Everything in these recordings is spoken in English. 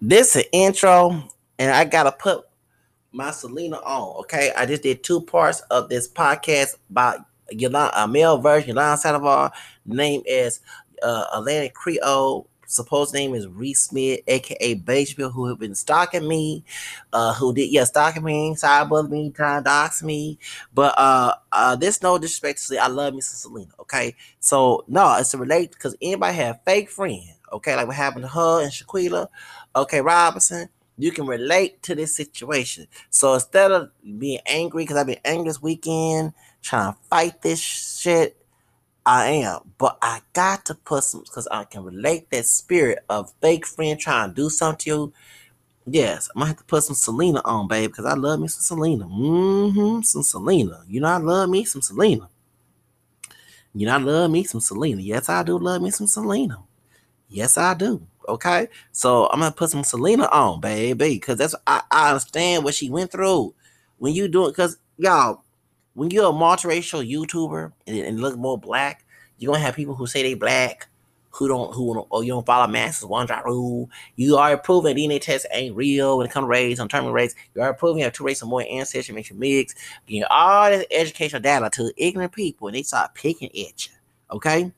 this is an intro, and I gotta put my Selena on. Okay, I just did two parts of this podcast about Yolanda, a male version, Yolanda Saldivar. Name is uh, Atlantic Creole. Supposed name is Reese Smith, aka Beige Pill, who have been stalking me, uh, who did yeah stalking me, cyber me, to dox me. But uh, uh, this no disrespect to say I love some Selena. Okay, so no, it's a relate because anybody have fake friends. Okay, like what happened to her and Shanquella. Okay, Robinson you can relate to this situation. So instead of being angry, because I've been angry this weekend, trying to fight this shit, I am. But I got to put some, because I can relate that spirit of fake friend trying to do something to you. Yes, I'm gonna have to put some Selena on, babe, because I love me some Selena. Mm-hmm, some Selena. You know, I love me some Selena. You know, I love me some Selena. Yes, I do love me some Selena. Yes, I do. Okay, so I'm gonna put some Selena on, baby, because that's I, I understand what she went through. When you do it, because y'all, when you're a multiracial YouTuber and, and look more black, you're gonna have people who say they black, who don't who or oh, you don't follow masses one drop rule. You are proving DNA test ain't real when it comes to race, on terminal race. You are proving you have two races or more ancestry makes you mix. You all this educational data to ignorant people and they start picking at you. Okay?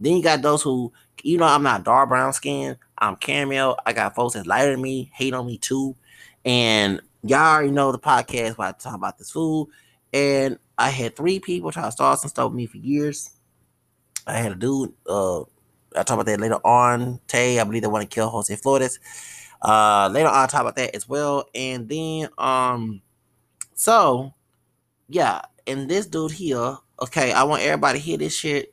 Then you got those who you know, I'm not dark brown skin. I'm caramel. I got folks that lighter than me, hate on me too. And y'all already know the podcast where I talk about this food. And I had three people try to start some stuff with me for years. I had a dude, uh, I'll talk about that later on. Tay, I believe they want to kill Jose Flores. Uh, later on, I'll talk about that as well. And then, um, so yeah, and this dude here, okay, I want everybody to hear this shit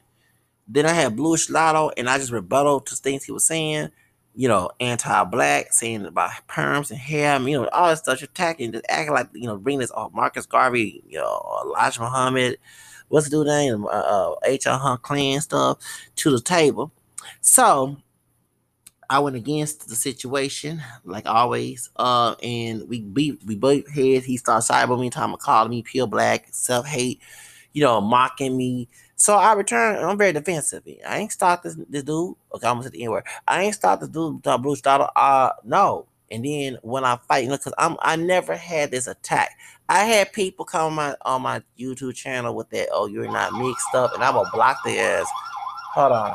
then I had Bluish Lotto, and I just rebuttal to things he was saying, you know, anti-black, saying about perms and hair, you know, all this stuff, attacking, just acting like, you know, bring this oh, Marcus Garvey, you know, Elijah Muhammad, what's the dude name, uh, uh, H.L. Hunt Klan stuff to the table. So I went against the situation, like always. Uh, and we beat we both heads. He started cyber me, time calling me pure black, self hate, you know, mocking me, so I return. I'm very defensive. I ain't stopped this, this dude. Okay, I'm gonna say the N word. I ain't stopped this dude, Bruce Daughter. Uh, no. And then when I fight, you know, cause I'm I never had this attack. I had people come on my on my YouTube channel with that. Oh, you're not mixed up, and I will block their ass. Hold on.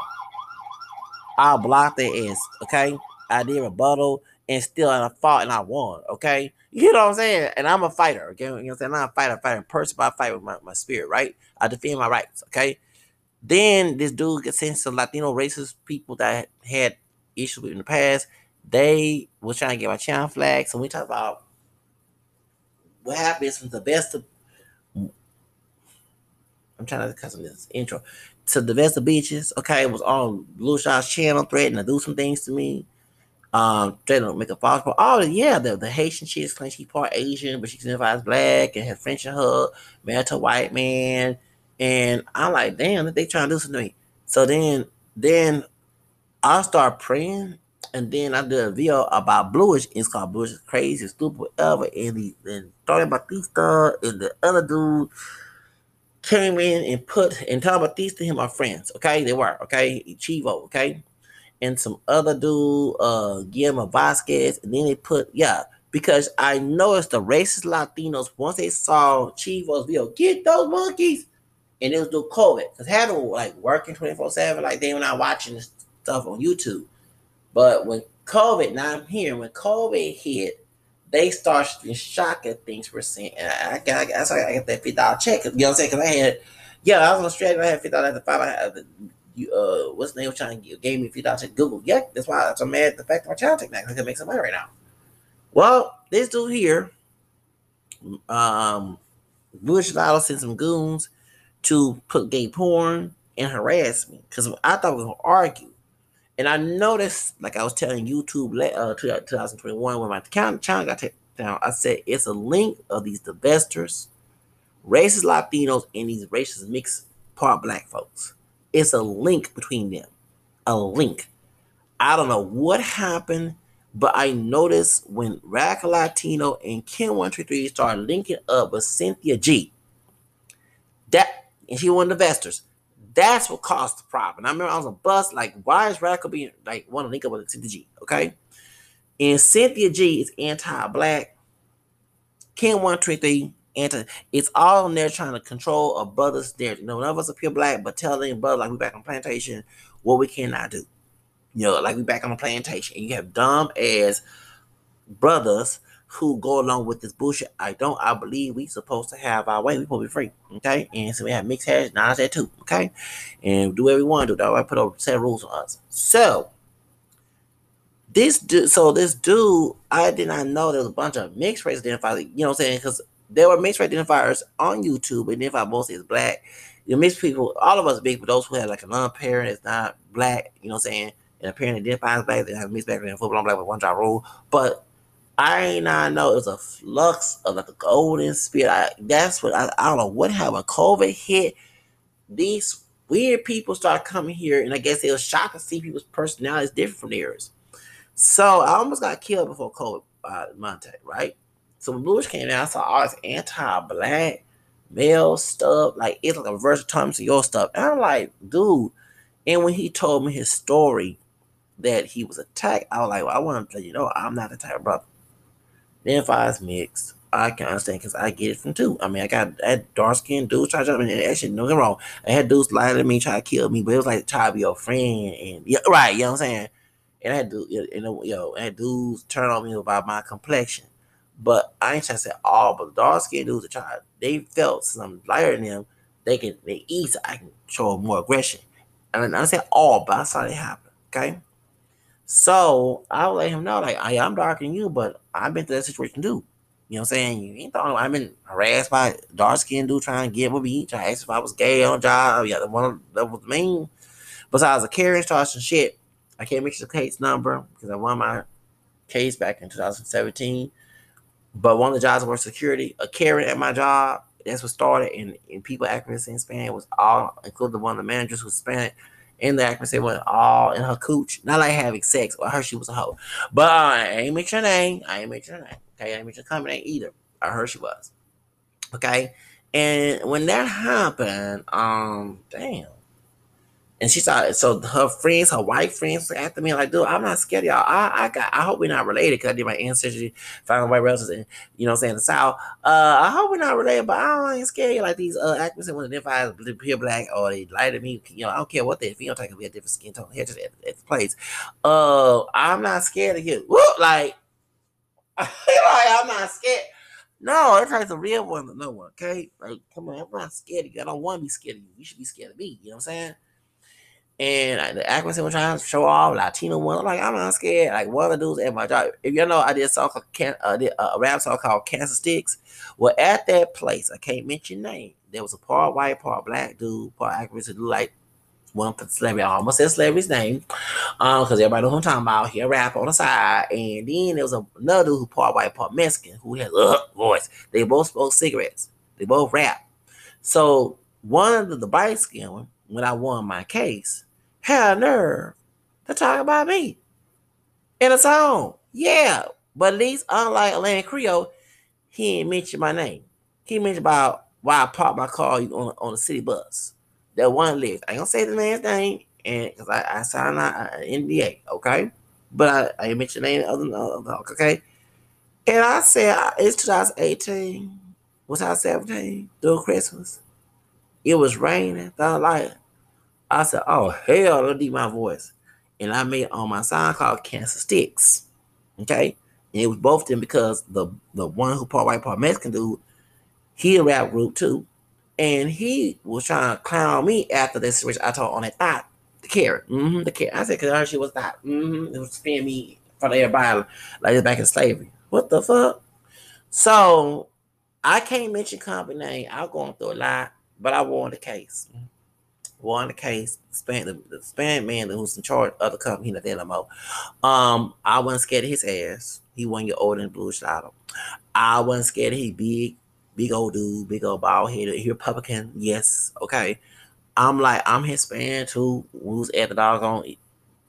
I'll block their ass. Okay. I did rebuttal and still and I fought and I won. Okay. You know what I'm saying? And I'm a fighter. Okay. You know what I'm saying? I'm a fighter, fighter in person, but I fight with my, my spirit, right? I defend my rights. Okay. Then this dude gets into Latino racist people that had issues with in the past. They was trying to get my channel flag. So we talk about what happens from the best of I'm trying to cut custom this intro to the best of beaches. Okay, it was on Blue Shot's channel, threatening to do some things to me. Um, they don't make a false point. Oh, yeah, the, the Haitian chick claims she's part Asian, but she's she identifies black and has French in her, married to a white man. And I'm like, damn, they trying to do something to me. So then, then I start praying, and then I did a video about Bluish. It's called Bluish Crazy, Stupid, whatever. And he and talking about these stuff, and the other dude came in and put and talking about these to him are friends. Okay, they were okay, Chivo. Okay, and some other dude, uh, Guillermo Vasquez, and then they put yeah, because I noticed the racist Latinos once they saw Chivo's video, get those monkeys, and it was do COVID because having like working twenty four seven, like they were not watching this stuff on YouTube. But when COVID, now I'm here, when COVID hit, they started at things we're seeing. And I, I, I, why I got that fifty dollar check. You know what I'm saying? Because I had, yeah, I was on Australia. I had fifty dollars at the five. I had you uh what's the name of trying to gave me a few dollars at Google. Yeah, that's why I'm mad at the fact that my child that. I can make some money right now. Well, this dude here, um, Bush Lotto sent some goons to put gay porn and harass me because I thought we were gonna argue. And I noticed, like I was telling YouTube uh, 2021 when my account channel got taken down, I said it's a link of these divestors, racist Latinos, and these racist mixed part black folks. It's a link between them. A link. I don't know what happened, but I noticed when Rack Latino and Kim133 started linking up with Cynthia G. That and she one of the investors. That's what caused the problem. I remember I was on a bus, like, why is Radical being like want to link up with Cynthia G? Okay. And Cynthia G is anti-black. King 123 anti it's all in there trying to control a brother's there. You know, none of us appear black, but telling brother like we back on plantation what we cannot do. You know, like we back on the plantation. And you have dumb as brothers who go along with this bullshit. I don't. I believe we supposed to have our way. We supposed to be free. Okay. And so we have mixed hash, not that too. Okay. And do whatever we want to do. That's why I put over set rules on us. So this dude, so this dude, I did not know there was a bunch of mixed race identifiers. You know what I'm saying? Because there were mixed identifiers on YouTube, identify mostly is black. You mixed people, all of us big, but those who have like a non-parent is not black, you know what I'm saying? And a parent identifies black, they have mixed background, football, I'm black with one job rule. But I ain't not know it was a flux of like a golden spirit. I, that's what I, I don't know what happened. COVID hit, these weird people start coming here, and I guess they were shocked to see people's personalities different from theirs. So I almost got killed before COVID uh, by Monte, right? So when Bluish came out, I saw all this anti-black male stuff. Like it's like a versatile to your stuff. And I'm like, dude. And when he told me his story that he was attacked, I was like, well, I want to let you know I'm not the type of brother. Then if I was mixed, I can understand because I get it from two. I mean, I got that dark skinned dudes try to jump me. Actually, no wrong. I had dudes lying to me, try to kill me, but it was like try to be your friend and yeah, right. You know what I'm saying? And I had you know, yo, I had dudes turn on me about my complexion. But I ain't trying to say all, but the dark skinned dudes are try, they felt some lighter in them. They can, they easy. I can show more aggression. And I say all, but I saw it happen. Okay. So I'll let him know, like, I, I'm darker than you, but I've been through that situation too. You know what I'm saying? You ain't thought I've been harassed by dark skinned dude trying to get with me, trying to ask if I was gay on job. Yeah, the one that was mean. Besides a carrying charge and shit, I can't make the case number because I won my case back in 2017. But one of the jobs worked security, a Karen at my job, that's what started, and, and people accuracy in Spanish was all, including one of the managers who was Spanish, and the accuracy went all in her cooch. Not like having sex, I heard she was a hoe. But uh, I ain't mention her name. I ain't mention her name. Okay, I ain't mention her company either. I heard she was. Okay. And when that happened, um, damn, and she started, so her friends, her white friends, after me, like, dude, I'm not scared, y'all. I, I got, I hope we're not related because I did my ancestry, found white relatives, and you know, what I'm saying the South. Uh, I hope we're not related, but I ain't scared. Like these uh actors that want to identify as pure black or they light me, you know, I don't care what they phenotype could be a different skin tone here, just at, at the place. Uh, I'm not scared of you. Woo, like, like I'm not scared. No, it takes a real one know one, okay? Like, come on, I'm not scared of you. I don't want to be scared of you. You should be scared of me. You know what I'm saying? And the accuracy was trying to show off Latino one. I'm like, I'm not scared. Like one of the dudes at my job. If y'all know, I did a song called Can uh, did a rap song called Cancer Sticks. Well, at that place, I can't mention name. There was a part white, part black dude, part accuracy dude, like one of the celebrity. I almost said celebrity's name. Um, because everybody knows who I'm talking about. He a rap on the side. And then there was another dude who part white, part Mexican, who had a voice. They both smoked cigarettes. They both rap. So one of the, the white skin one, when I won my case, had a nerve to talk about me in a song. Yeah, but at least unlike Alan Creole, he ain't mentioned my name. He mentioned about why I parked my car on on the city bus. That one list. I ain't gonna say the man's name, and because I, I signed an uh, NDA, okay. But I, I ain't mentioned any other, other okay. And I said it's 2018, was I 17 during Christmas. It was raining, like I said, oh hell, I need my voice. And I made on my song called Cancer Sticks. Okay. And it was both them because the the one who part white, part Mexican dude, he a rap group too. And he was trying to clown me after this, which I told on that thought, the carrot. Mm-hmm, the carrot. I said, because she was that. Mm-hmm, it was spin me for everybody like it back in slavery. What the fuck? So I can't mention company name. I'm going through a lot, but I won the case won the case. Span the, the Span man who's in charge of the company, not the LMO. Um, I wasn't scared of his ass. He won your old and blue shot. I wasn't scared of his big, big old dude, big old bald headed. He Republican, yes, okay. I'm like, I'm Hispanic too. Who's at the doggone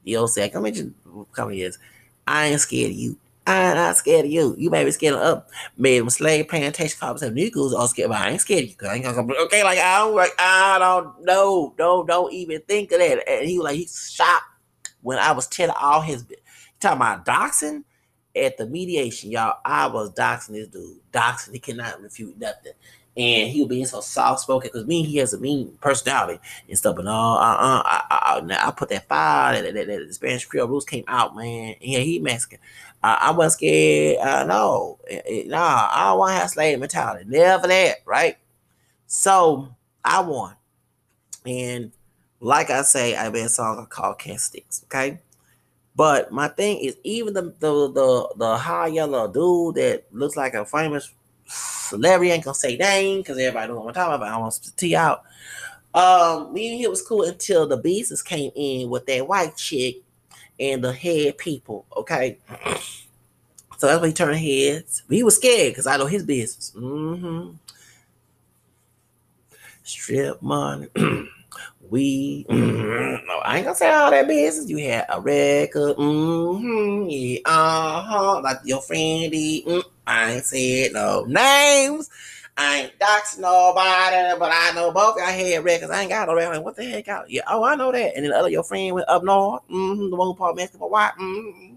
EOC? Come in, come years. I ain't scared of you. I'm not scared of you. You may be scared of up. Made them slave plantation cops and niggas all scared, but I ain't scared of you. I ain't gonna, okay, like I don't like I don't know. Don't don't even think of that. And he was like he shot when I was telling all his he talking about doxing. at the mediation, y'all, I was doxing this dude. Doxing, he cannot refute nothing. And he was being so soft spoken because me, he has a mean personality and stuff. But no, uh, uh, I, I, I, put that fire that, that, that, the Spanish Creole rules came out, man. Yeah, he Mexican. Uh, I wasn't scared. Uh, no, it, it, nah, I don't want to have slave mentality. Never that, right? So I won. And like I say, I made a song called Can't Sticks, okay? But my thing is, even the the the, the high yellow dude that looks like a famous celebrity ain't gonna say name because everybody knows what I'm talking about. I want to tee out. Um, me and was cool until the business came in with that white chick and the head people. Okay, so that's why he turned heads. He was scared because I know his business. Mm-hmm. Strip money. we mm-hmm. no, I ain't gonna say all that business. You had a record, mm-hmm, yeah, uh-huh, like your friend did. Mm, I ain't said no names. I ain't doxing nobody, but I know both y'all had records. I ain't got no record. What the heck out? Yeah, oh, I know that. And then the other your friend went up north, mm-hmm, the one who Paul Mexican white, mm-hmm.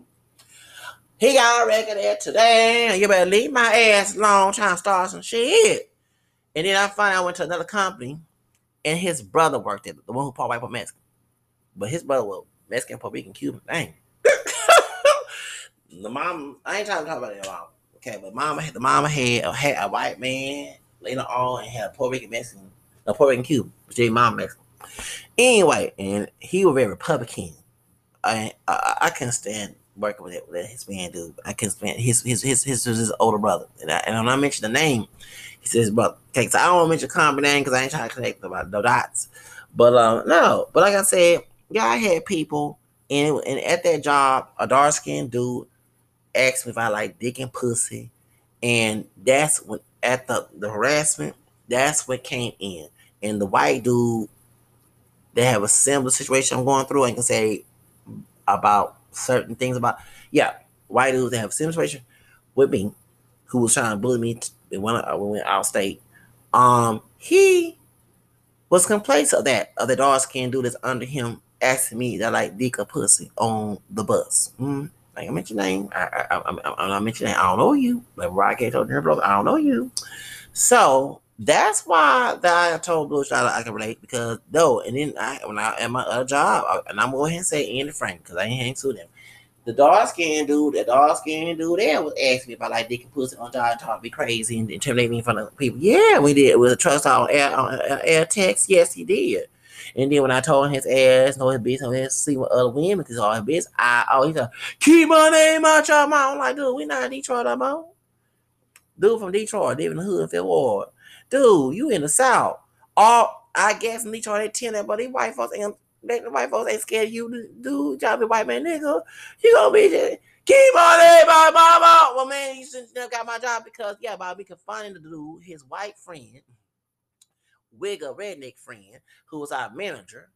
He got a record there today. You better leave my ass alone trying to start some shit. And then I find I went to another company and his brother worked at the one who Paul White for Mexican. But his brother was Mexican, Puerto Rican, Cuban. Dang. the mom, I ain't trying to talk about it mom. Okay, but mama had the mama had, had a white man later on and had a Puerto Rican Mexican, a Puerto Rican Cuban, is mom Mexican. Anyway, and he was very Republican. I I, I couldn't stand working with that, with his man dude. I can't stand his his his his, his, older brother. And, I, and when I mentioned the name, he says, but okay, so I don't want to mention common name because I ain't trying to connect about no dots. But um, no, but like I said, yeah, I had people and, and at that job, a dark skinned dude asked me if I like dick and pussy. And that's when at the, the harassment, that's what came in. And the white dude they have a similar situation I'm going through and can say about certain things about yeah, white dudes that have a similar situation with me who was trying to bully me when I went out state, um, he was complacent of that other dogs can't do this under him asking me that like dick or pussy on the bus. Mm, I mentioned name, I I, I, I, I mentioned I don't know you. Like Rocket told brother, I don't know you. So that's why that I told Blue Shot I can relate because no, and then I when I at my other job, I, and I'm going ahead and say Andy Frank because I ain't hang to them the dark skinned dude, that dark skinned dude there was asking me I like dick and pussy on job and talk me crazy and intimidate me in front of people. Yeah, we did with a trust on air, on uh, air text. Yes, he did. And then when I told his ass, no his business, no his see what other women because all his business, I always said, keep my name out your mouth. I'm like, dude, we not in Detroit no more. Dude from Detroit, live in the hood, Fifth Ward. Dude, you in the South. All I guess in Detroit they tend that, but these white folks ain't they, the white folks ain't scared of you do job with white man nigga. You gonna be just keep on it, my mama. Well, man, you should never got my job because yeah, Bobby find the dude, his white friend, wigger redneck friend, who was our manager,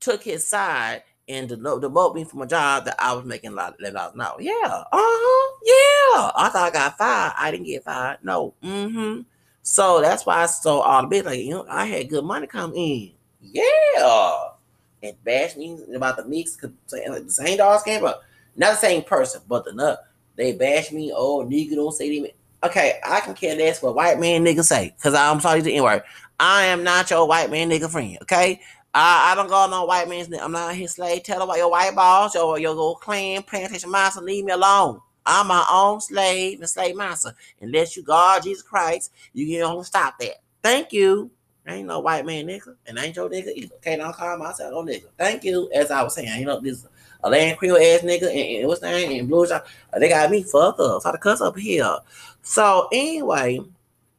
took his side and demote me from a job that I was making a lot of dollars. Yeah, uh-huh, yeah. I thought I got fired. I didn't get fired. No. Mm-hmm. So that's why I saw all the bit like you know, I had good money come in. Yeah. And bash me about the mix, the same dogs came up. Not the same person, but the. They bash me, oh, nigga don't say them. Okay, I can care less what white man nigga say. Cause I'm sorry to N-word. I am not your white man nigga friend. Okay. I, I don't go no white man's I'm not his slave. Tell about your white boss or your little clan plantation master. Leave me alone. I'm my own slave and slave master. Unless you guard Jesus Christ, you can stop that. Thank you. Ain't no white man nigga, and I ain't your nigga either. Okay, don't call myself no nigga. Thank you. As I was saying, you know, this a land creole ass nigga and, and what's name and blue shot. Uh, they got me fucked up. So to cuss up here. So anyway,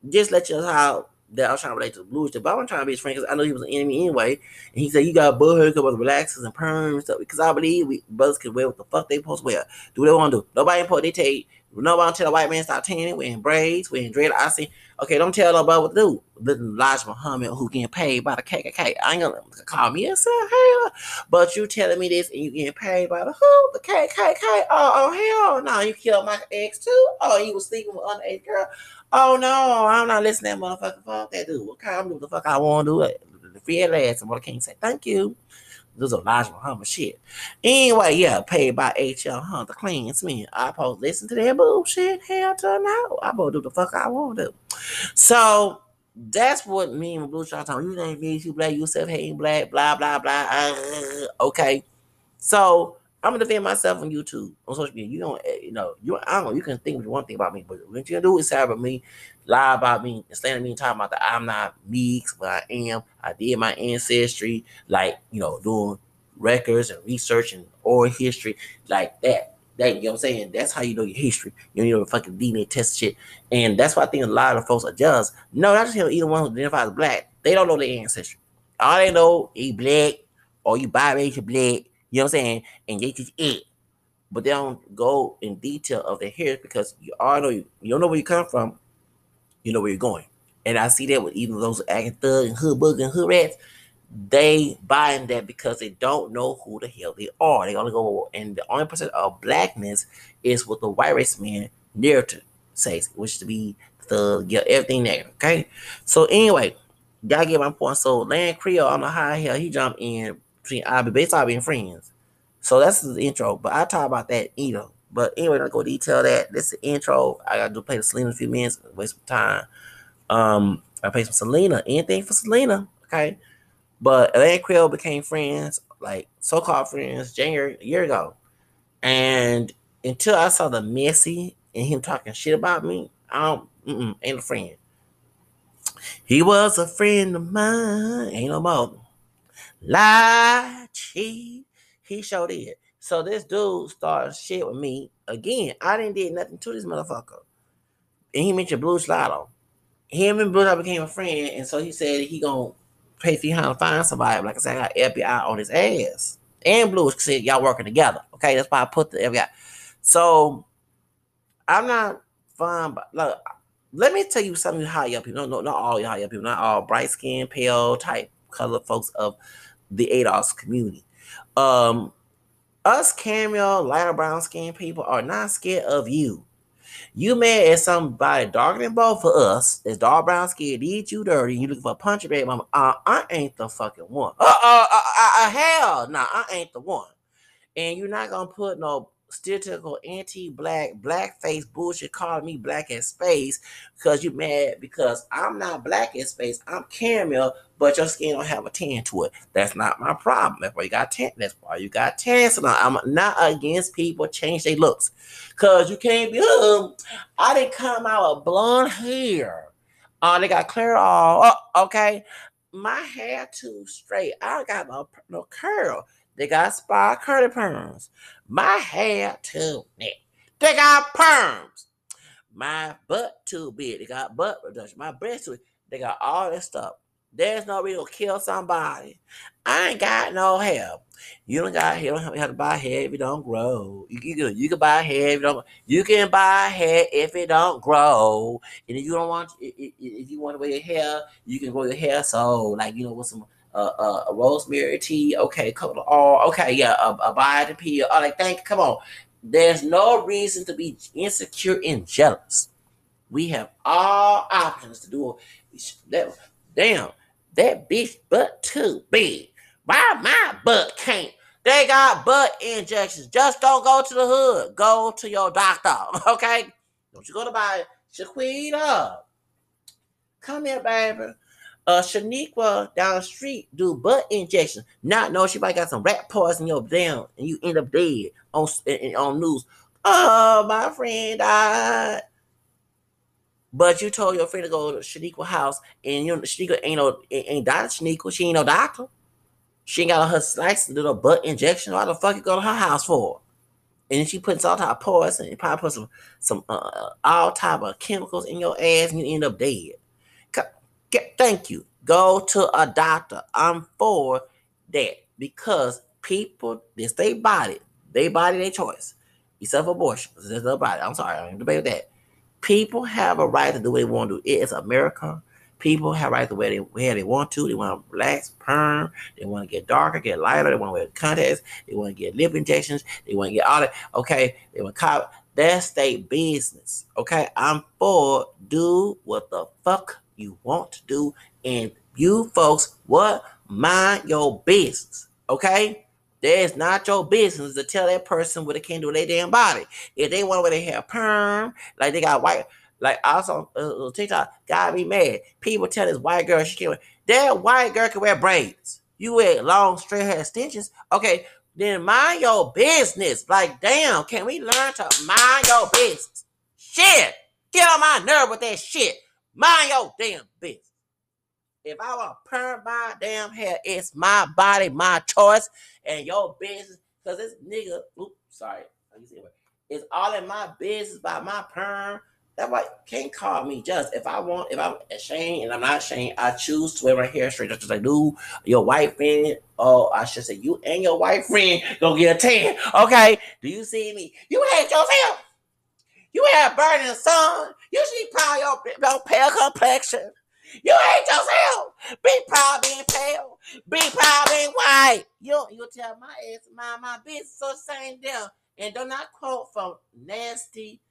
just let you know how that I was trying to relate to the blues, but I was trying to be his friend because I know he was an enemy anyway. And he said, You got butt haircut with relaxers and perms and stuff. Because I believe we brothers can wear what the fuck they supposed to wear. Do what they want to do. Nobody important they take Nobody tell a white man stop tanning, wearing braids, wearing dread. I see, okay, don't tell nobody what to do. Little Elijah Muhammad who getting paid by the KKK. I ain't gonna call me a hell, but you telling me this and you getting paid by the who? The KKK. Oh, oh hell no, you killed my ex too. Oh, you was sleeping with underage girl. Oh no, I'm not listening motherfucker. Fuck that dude. What kind of the fuck I want to do it. The fear last and what can't say. Thank you. This is Elijah Muhammad shit. Anyway, yeah, paid by HL Hunter cleans me. I supposed listen to that bullshit. Hell to no. I supposed do the fuck I want to. So that's what me and Blue Shot talking. You ain't me, you black, you self hating black, blah blah blah. Uh, okay. So I'm gonna defend myself on YouTube on social media. You don't, eh, you know, you I don't. You can think one thing about me, but what you gonna do is say about me, lie about me, and stand at me and talk about that I'm not me, but I am. I did my ancestry, like you know, doing records and research and oral history, like that. That you know what I'm saying? That's how you know your history. You know your fucking DNA test shit. And that's why I think a lot of folks are just no, not just hear either one who identifies black. They don't know their ancestry. All they know is black or you biracial black you know what I'm saying? And they just it. But they don't go in detail of their hair because you all know you, you don't know where you come from, you know where you're going. And I see that with even those acting thug and hood bug and hood rats, they buying that because they don't know who the hell they are. They only go and the only percent of blackness is what the white race man narrative says, which to be the yeah, everything there. Okay. So anyway, y'all get my point. So Land Creole on the high hill, he jumped in between Ivy. They started being friends. So that's the intro. But I talk about that either. But anyway, I'll go detail that. This is the intro. I gotta do play the Selena in a few minutes, waste some time. Um, I play some Selena, anything for Selena, okay. But Atlantic Creole became friends, like so-called friends, January a year ago. And until I saw the messy and him talking shit about me, I don't ain't a friend. He was a friend of mine, ain't no more lie, cheat. He showed it. So this dude started shit with me again. I didn't did nothing to this motherfucker. And he mentioned Blue Slido. Him and Blue Slido became a friend, and so he said he gonna pay him to find somebody. Like I said, I got FBI on his ass. And Blue said y'all working together. Okay, that's why I put the FBI. So I'm not fine, but look, let me tell you something how young people, no, no, not all y'all young people, not all bright skin, pale type color folks of the ADOS community. Um, us cameo, lighter brown skin people are not scared of you. You mad at somebody darker than both of us that's dark brown skin, did you dirty, you looking for a punch bag, mama. Uh, I ain't the fucking one. Uh, uh, uh, uh, uh hell, nah, I ain't the one. And you're not gonna put no stereotypical anti-black blackface bullshit calling me black as space because you mad because I'm not black as space. I'm caramel, but your skin don't have a tan to it. That's not my problem. That's why you got tan. That's why you got tan. So I'm not against people change their looks. Cause you can't be, um, I didn't come out with blonde hair. Uh, they got clear all. Oh, okay. My hair too straight. I got no, no curl. They got spa curly perms. My hair too thick. They got perms. My butt too big. They got butt reduction. My breast too. They got all this stuff. There's no reason to kill somebody. I ain't got no hair. You don't got hair. You have to buy hair if it don't grow. You, you, can, you can buy hair if you don't. You can buy hair if it don't grow. And if you don't want, if, if you want to wear your hair, you can grow your hair. So, like you know, with some uh, uh, a rosemary tea, okay, of all, okay, yeah, a, a biotin peel. All like, thank you. Come on. There's no reason to be insecure and jealous. We have all options to do that. Damn, that bitch butt too big. Why my butt can't? They got butt injections. Just don't go to the hood. Go to your doctor. Okay? Don't you go to buy Shaquita. Come here, baby uh Shaniqua down the street do butt injections, not know she might got some rat poison in your damn, and you end up dead on on news. Oh, my friend died. But you told your friend to go to Shaniqua house, and you know Shaniqua ain't no ain't died Shaniqua. She ain't no doctor. She ain't got her slice little butt injection. Why the fuck you go to her house for? And she puts all type of poison and probably put some some uh, all type of chemicals in your ass, and you end up dead. Get, thank you. Go to a doctor. I'm for that because people, this they body, they body, their choice. Except for abortion. there's their body. I'm sorry, I don't debate that. People have a right to do what they want to do. It is America. People have right to wear they where they want to. They want to relax, perm. They want to get darker, get lighter. They want to wear contacts. They want to get lip injections. They want to get all that. Okay, they want cop. That's their business. Okay, I'm for do what the fuck you want to do, and you folks, what mind your business. Okay? That's not your business to tell that person what they can do with their damn body. If they want to wear their hair perm, like they got white, like also uh, uh TikTok, gotta be mad. People tell this white girl she can't wear. That white girl can wear braids. You wear long straight hair extensions. Okay, then mind your business. Like, damn, can we learn to mind your business? Shit. Get on my nerve with that shit. Mind your damn business. If I want to perm my damn hair, it's my body, my choice, and your business. Cause this nigga, oops, sorry, it's all in my business by my perm. That why can't call me just if I want, if I'm ashamed and I'm not ashamed, I choose to wear my hair straight just like do your white friend. Oh, I should say you and your white friend go get a tan. Okay. Do you see me? You hate yourself. You have burning sun. You should be proud of your, your pale complexion. You hate yourself. Be proud being pale. Be proud being white. You you tell my ass my my business so same deal. And do not quote from nasty,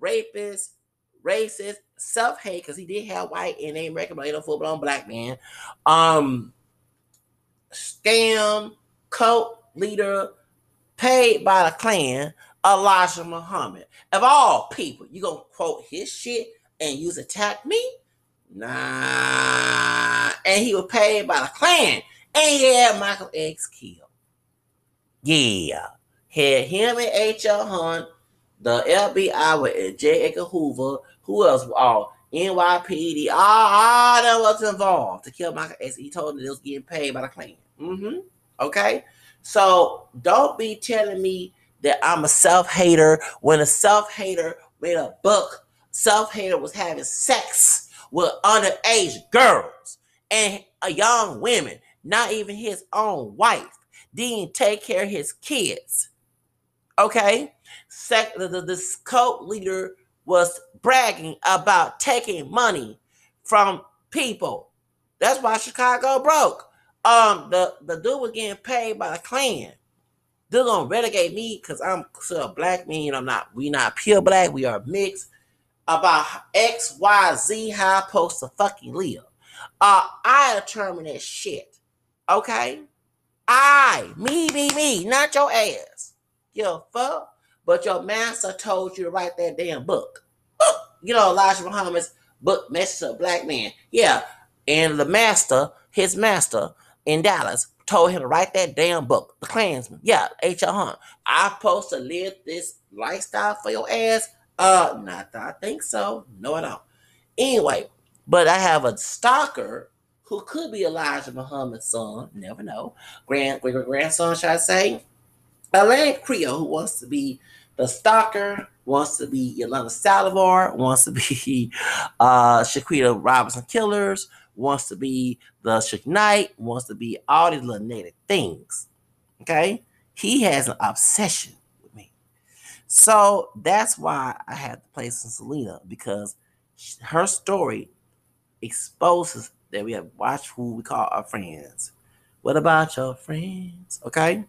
rapist, racist, self-hate, because he did have white and ain't recommended a full-blown black man. Um scam, cult leader, paid by the Klan, Elijah Muhammad. Of all people, you gonna quote his shit and use attack me? Nah. And he was paid by the Klan. And yeah, Malcolm X killed. Yeah. Had him and H.L. Hunt, the FBI with J. Edgar Hoover, who else? All NYPD, all, all that was involved to kill Malcolm X. He told them it was getting paid by the Klan. Mm-hmm. Okay. So don't be telling me that I'm a self-hater when a self-hater made a book. Self-hater was having sex with underage girls and young women, not even his own wife, didn't take care of his kids. Okay? Sec- the, the, this cult leader was bragging about taking money from people. That's why Chicago broke. Um, the, the dude was getting paid by the Klan. They're gonna relegate me because I'm a black man. I'm not. We not pure black. We are mixed about X, Y, Z, how I'm supposed to fucking live. Uh, I determine that shit. Okay? I, me, me, me, not your ass. A fuck. But your master told you to write that damn book. You know, Elijah Muhammad's book, Message of Black Man. Yeah. And the master, his master in Dallas, told him to write that damn book. The Klansman. Yeah, H.L. Hunt. I'm supposed to live this lifestyle for your ass. Uh, not that I think so. No, I don't. Anyway, but I have a stalker who could be Elijah Muhammad's son. Never know. Grand great grandson, should I say? Elaine Creole, who wants to be the stalker, wants to be Yolanda Saldivar, wants to be uh Shanquella Robinson Killers, wants to be the Suge Knight, wants to be all these little native things. Okay? He has an obsession with me. so that's why I had to play some Selena because her story exposes that we have watched who we call our friends. What about your friends? Okay.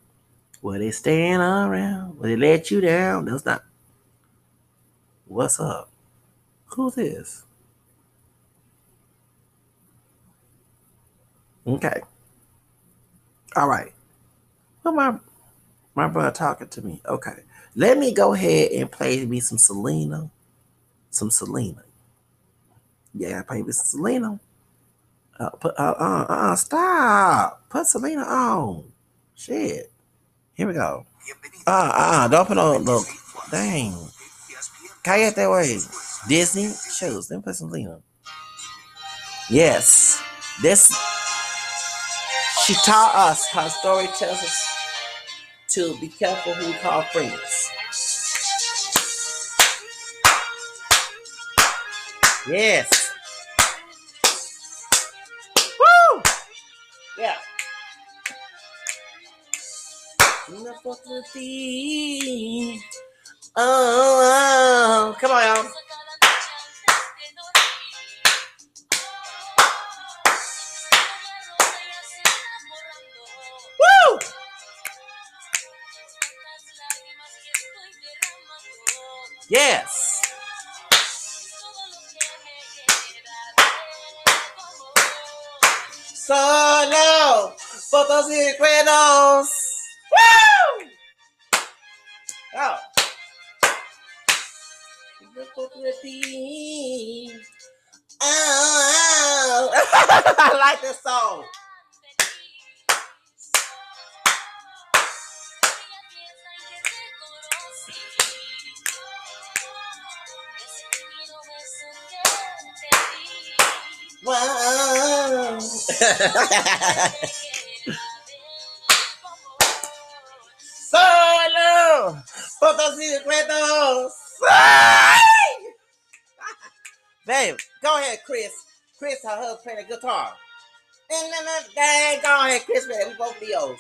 Well, they staying around? Will they let you down? That's not. What's up? Who's this? Okay. All right. Well, my my brother talking to me. Okay. Let me go ahead and play me some Selena. Some Selena. Yeah, play me some Selena. Uh, put, uh, uh, uh, stop. Put Selena on. Shit. Here we go. Uh, uh, don't put on, look. Dang. Kayak that way. Disney shows. Me put Selena. Yes. This, she taught us, her story tells us to be careful who we call friends. Yes. Woo! Yeah. Oh, oh, oh, come on, y'all. Wow. Solo. Fotos y recuerdos. Babe, go ahead, Chris. Chris, her husband playing the guitar. And then dang, go ahead, Chris, man. We both Leos.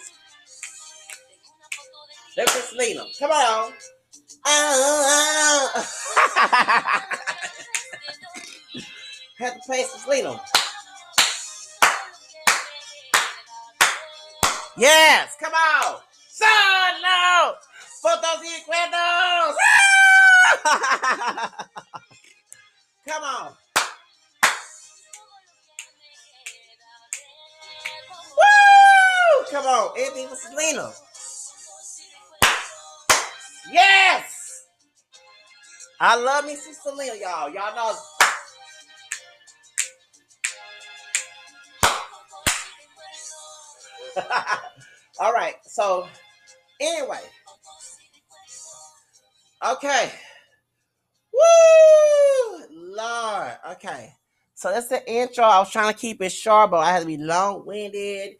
Let's just lean them. Come on. Oh, Have to play some them. Yes, come on. Solo. Fotos y recuerdos. come on. Woo! Come on. Anything for Selena. Yes. I love me some Selena, y'all. Y'all know. All right. So, anyway. Okay. Woo! Lord. Okay. So that's the intro. I was trying to keep it short, but I had to be long winded.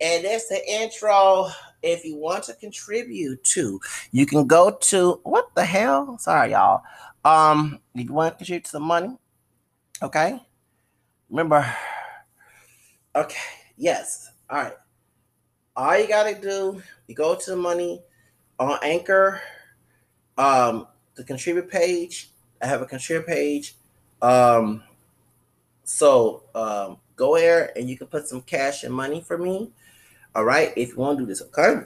And that's the intro. If you want to contribute to, you can go to what the hell? Sorry, y'all. Um, if you want to contribute to the money? Okay. Remember. Okay. Yes. All right. All you gotta do, you go to the money on Anchor, um, the contribute page. I have a contribute page. Um, so um, go there and you can put some cash and money for me. All right, if you want to do this, okay.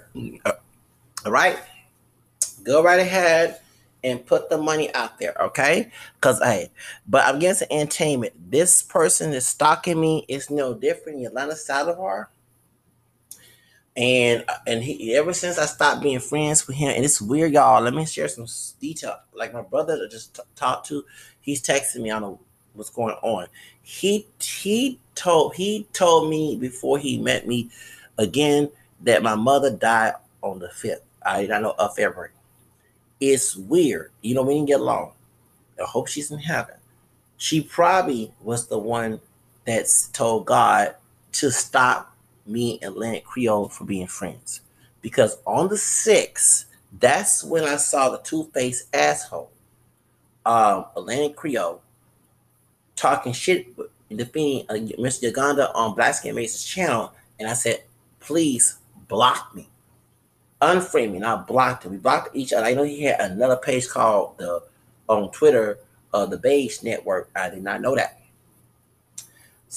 All right, go right ahead and put the money out there, okay? Because hey, but I'm getting some entertainment. This person is stalking me. It's no different. Yolanda Saldivar. And and he ever since I stopped being friends with him, and it's weird, y'all. Let me share some detail. Like my brother that just t- talked to, he's texting me. I don't know what's going on. He he told he told me before he met me again that my mother died on the fifth. I I know of February. It's weird. You know, we didn't get along. I hope she's in heaven. She probably was the one that's told God to stop me and Atlantic Creole from being friends. Because on the 6th, that's when I saw the two faced asshole, um, Atlantic Creole, talking shit, defending uh, Mr. Uganda on Black Skin Mason's channel. And I said, please block me. Unfriend me, not block him. We blocked each other. I know he had another page called the on Twitter, uh, the Beige Network. I did not know that.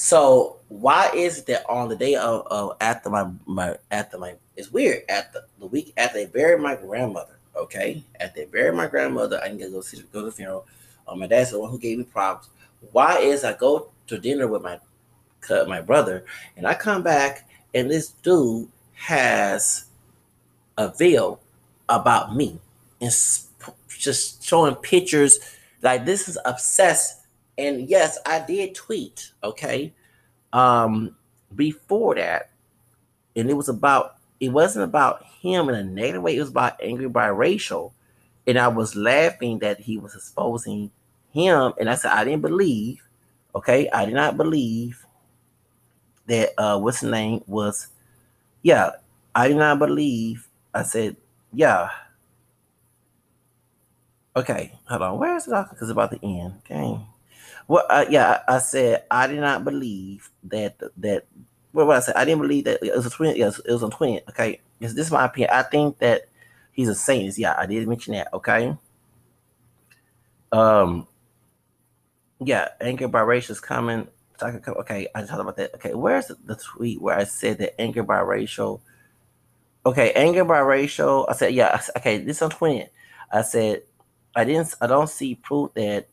So why is it that on the day of, of after my my after my it's weird at the, the week after they buried my grandmother, okay? After they buried my grandmother, I can go see go to the funeral. Um, my dad's the one who gave me props. Why is I go to dinner with my my brother and I come back and this dude has a veil about me and just showing pictures like this is obsessed and yes, I did tweet, okay? Um before that, and it was about it wasn't about him in a negative way, it was about angry biracial. And I was laughing that he was exposing him, and I said I didn't believe, okay, I did not believe that uh what's the name was yeah, I did not believe. I said, yeah. Okay, hold on. Where is it? Because it's about the end. Okay. Well, uh, yeah, I, I said I did not believe that that. What, what I said, I didn't believe that it was a twin. Yes, it was a twin. Okay, this, this is my opinion. I think that he's a saint. Yeah, I did mention that. Okay. Um. Yeah, anger biracial is coming. Okay, I talked about that. Okay, where's the, tweet where I said that anger by biracial? Okay, anger by biracial. I said, yeah. Okay, this on twin. I said I didn't. I don't see proof that.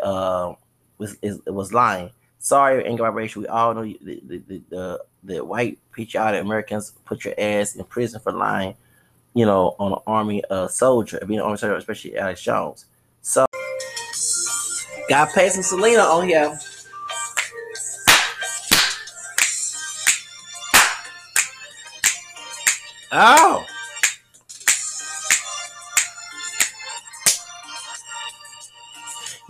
Uh, was is, was lying. Sorry, anger vibration. We all know the, the, the, the the white patriotic Americans put your ass in prison for lying, you know, on an army uh, soldier, being an army soldier, especially Alex Jones. So, gotta pay some Selena on here. Oh.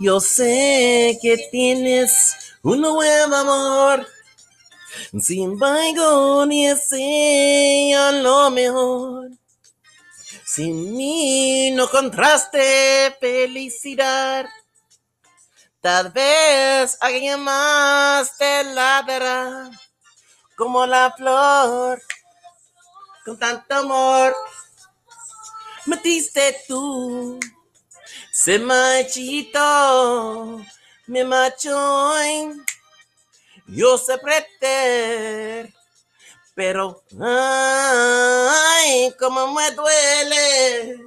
Yo sé que tienes un nuevo amor. Sin embargo, ni a lo mejor. Sin mí no contraste felicidad. Tal vez alguien más te la dará como la flor con tanto amor. Metiste tú se machito, me macho, yo sé pretender, pero ay, como me duele,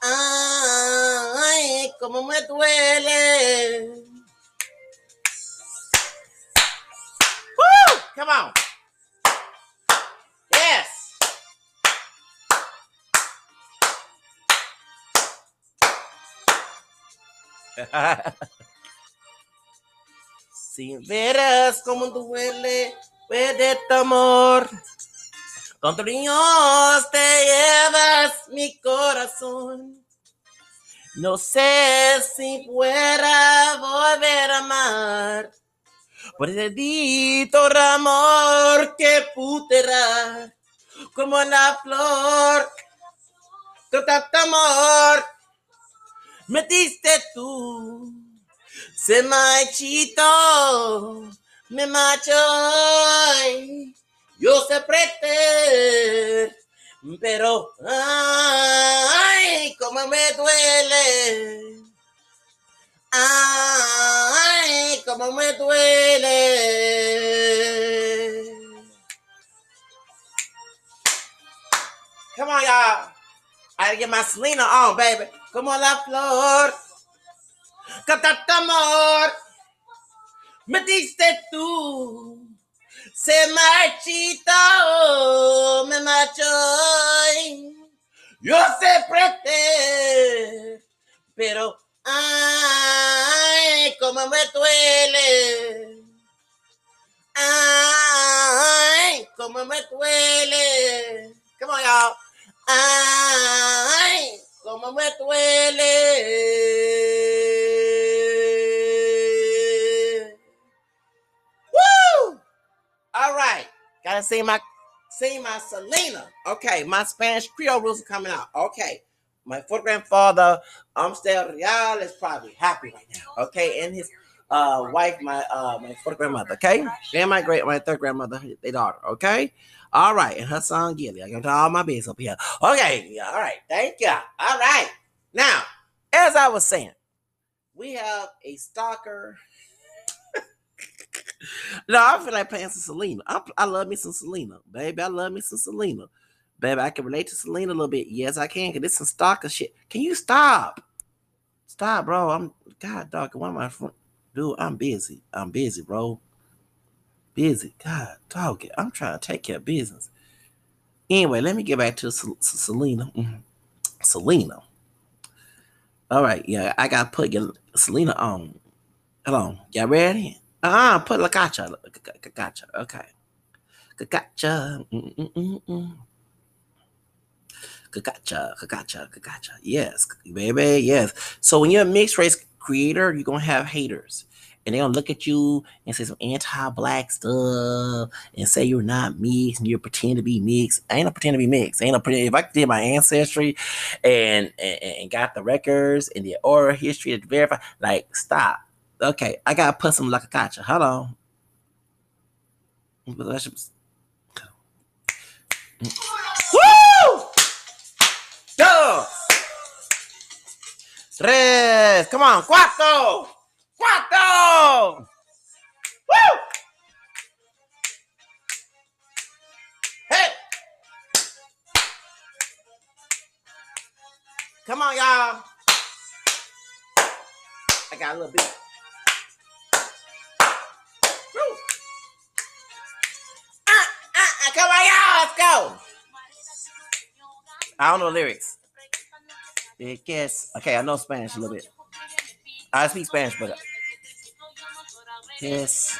ay, como me duele. Woo! Come on. Si verás cómo duele, puede tu amor. Con Dios te llevas mi corazón. No sé si pueda volver a amar. Por ese dito amor que puterá como la flor. Tanto amor metiste tú. Se machito, me macho, yo sé prete, pero ay, cómo me duele. Ay, cómo me duele. Come on, y'all. I gotta get my Selena on, baby. Como la flor. Canta amor. Me diste tú. Se marchito, me macho. Yo sé prete, pero ay, como me duele. Ay, como me duele. Come on, y'all. Ay, cómo me duele. Woo! All right. Gotta say my say my Selena. Okay, my Spanish Creole rules are coming out. Okay. My fourth grandfather, Amstel Real, is probably happy right now. Okay, and his uh wife, my uh my fourth grandmother, okay, and my great my third grandmother, their daughter, okay. All right, and her son Gilly. I got all my business up here. Okay, all right, thank you. All right, now, as I was saying, we have a stalker. no, I feel like playing some Selena. I, I love me some Selena, baby. I love me some Selena, baby. I can relate to Selena a little bit. Yes, I can. Cause this some stalker shit. Can you stop? Stop, bro. I'm God, dog. One of my friends, dude. I'm busy. I'm busy, bro busy. God, dog. I'm trying to take care of business. Anyway, let me get back to Selena. Mm-hmm. Selena. All right, yeah, I got to put Selena on. Hold on. Y'all ready? Ah, uh put La Gacha. Gacha. Okay. Gacha. Gacha. Gacha. Gacha. Yes, baby. Yes. So when you're a mixed race creator, you're to have haters and they're gonna look at you and say some anti-black stuff and say you're not mixed and you pretend to be mixed. I ain't a pretend to be mixed. I ain't a pretend. If I did my ancestry and, and and got the records and the oral history to verify, like stop. Okay, I gotta put some like a gotcha. Hold on. Woo! Dos. Tres. Come on. Cuatro. Cuatro. Woo! Hey. Come on, y'all. I got a little bit. Woo. Uh, uh, uh, let's go. I don't know lyrics. Yes. Okay, I know Spanish a little bit. I speak Spanish, but yes.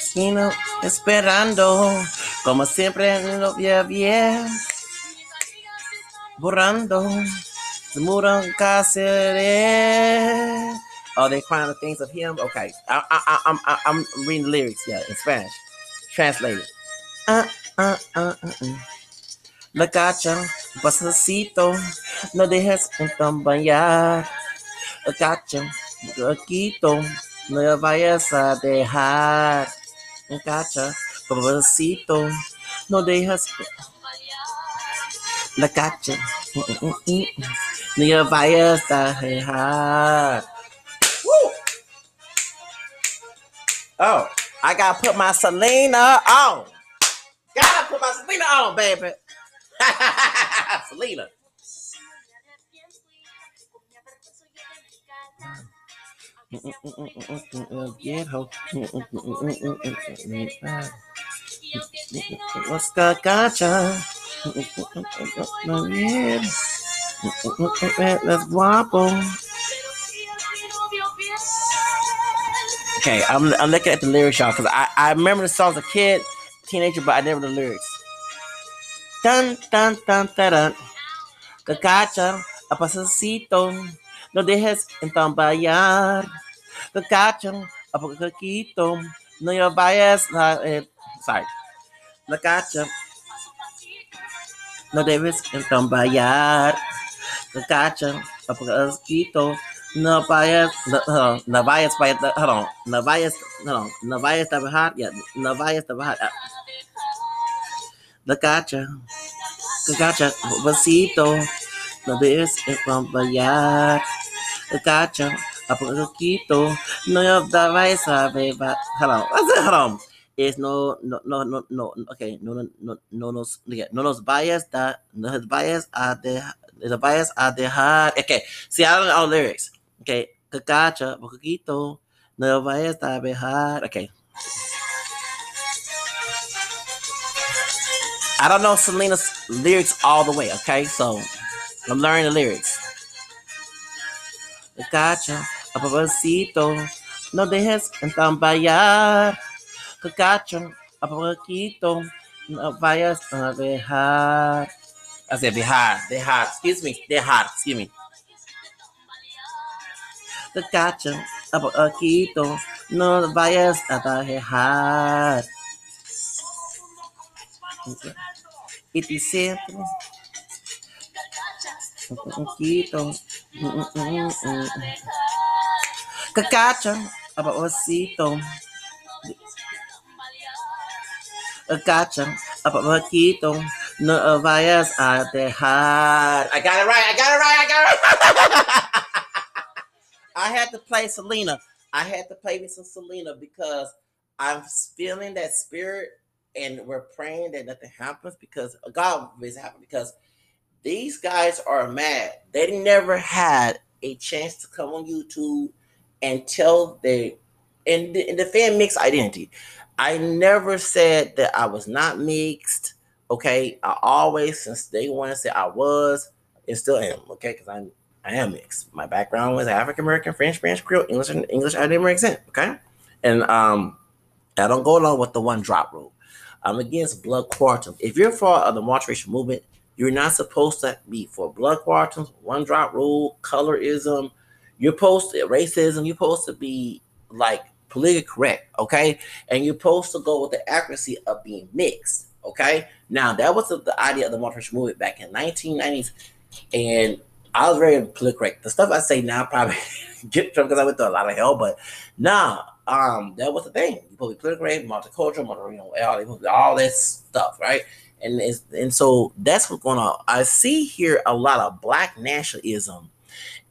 Sino esperando, como siempre lo había bien. Borrando, the muro cáceres. Oh, they crying the things of him. Okay, I, I, I, I'm, I'm reading the lyrics. Yeah, in Spanish, translated. Uh, uh, uh, uh, uh. La cacha, pasacito, no dejes entamballar. La cacha, quito, vayas a dejar. La cacha, pasacito, no dejas. La cacha, no vayas a dejar. Oh, I gotta put my Selena on. Gotta put my Selena on, baby. Selena. Viejo. What's the gacha? Let's wobble. Okay, I'm, I'm looking at the lyrics, y'all, because I, I remember the song as a kid, teenager, but I never the lyrics. Tan, tan, tan, tan, Cacacha, a pasacito, no dejes entamballar. Cacacha, a poquito, no ya vayas a, eh, sorry. Cacacha, no debes entamballar. Cacacha, a poquito, no vayas, no, no, no vayas, vayas, hold on, no hold on, no vayas a bajar, yeah, no vayas a bajar. La cacha, la cacha, besito, no debes acompañar. La cacha, a poquito, no on, hold on. Es no, no, no, no, no, okay, no, no, no, no nos, no nos vayas, da, no nos vayas a dejar, no vayas a dejar. Okay, see, I don't know all lyrics. Okay, cacacha, poquito, no vayas a dejar. Okay. I don't know Selena's lyrics all the way, okay? So I'm learning the lyrics. Cacacha, a papacito, no dejes entamballar. Cacacha, a poquito, no vayas a dejar. I said dejar, dejar, excuse me, dejar, excuse me. Cacacha, a poquito, no vayas a dejar. Siento un poquito. Papacito. Oh, no vayas a dejar. I got it right. I got it right. I got it right. I had to play Selena. I had to play me some Selena because I'm feeling that spirit and we're praying that nothing happens because God is happening because these guys are mad. They never had a chance to come on YouTube tell they and the, and defend mixed identity. I never said that I was not mixed. Okay, I always since day one said I was and still am. Okay, because I'm I am mixed. My background was African American, French, French, Creole, English, and English. I didn't accent. Okay, and um, I don't go along with the one drop rule. I'm against blood quantum. If you're for the multiracial movement, you're not supposed to be for blood quantum, one drop rule, colorism. You're supposed to racism. You're supposed to be like politically correct, okay? And you're supposed to go with the accuracy of being mixed, okay? Now that was the, the idea of the multiracial movement back in 1990s, and I was very politically correct. The stuff I say now probably get because I went through a lot of hell, but nah, um, that was the thing. You put political rate, multicultural, multi, you know, all, all this stuff, right? And and so that's what's going on. I see here a lot of black nationalism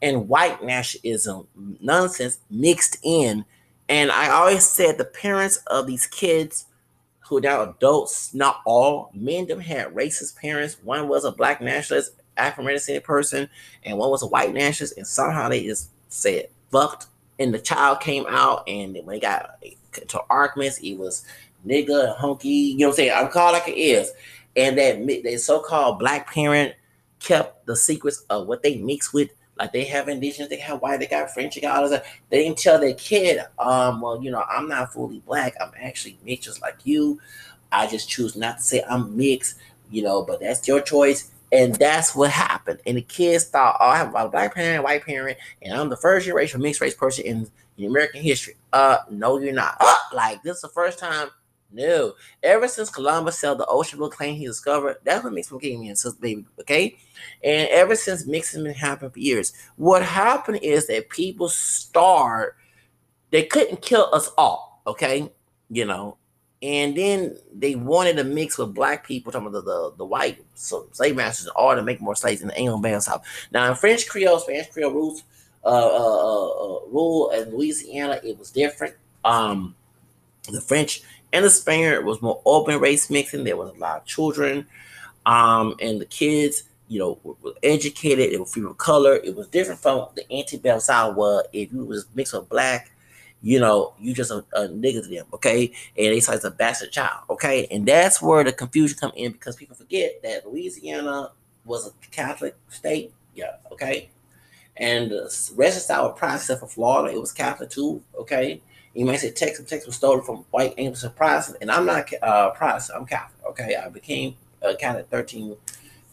and white nationalism nonsense mixed in. And I always said the parents of these kids who are now adults, not all, of them had racist parents. One was a black nationalist, African American person, and one was a white nationalist, and somehow they just said fucked and the child came out, and when he got to arguments, he was nigga, hunky, you know what I'm saying? I'm called like it is. and that that so-called black parent kept the secrets of what they mixed with. Like they have indigenous, they have white, they got French, they got all that. They didn't tell their kid, um, well, you know, I'm not fully black. I'm actually mixed just like you. I just choose not to say I'm mixed, you know, but that's your choice. And that's what happened. And the kids thought, oh, I have a black parent, white parent, and I'm the first generation mixed race person in, in American history. Uh, no, you're not. like this is the first time no. Ever since Columbus sailed the ocean blue plane he discovered, that's what came in since baby, okay? And ever since mixing been happening for years, what happened is that people start, they couldn't kill us all, okay? You know, and then they wanted to mix with black people, talking about the, the, the white so slave masters, all to make more slaves in the Anglo-Band South. Now in French Creole, Spanish Creole rules, uh, uh, uh, uh, rule in Louisiana, it was different. Um, the French and the Spaniard was more open race mixing. There was a lot of children, um, and the kids, you know, were, were educated. It was people of color. It was different from the antebellum South, where if you was mixed with black, you know, you just a, a nigga to them, okay? And they say it's a bastard child, okay? And that's where the confusion come in because people forget that Louisiana was a Catholic state, yeah, okay? And the rest of the South was for Florida, it was Catholic too, okay? You may say Texas, Texas was stolen from white Anglicans and and I'm not uh, Protestant. I'm Catholic. Okay, I became a Catholic 13.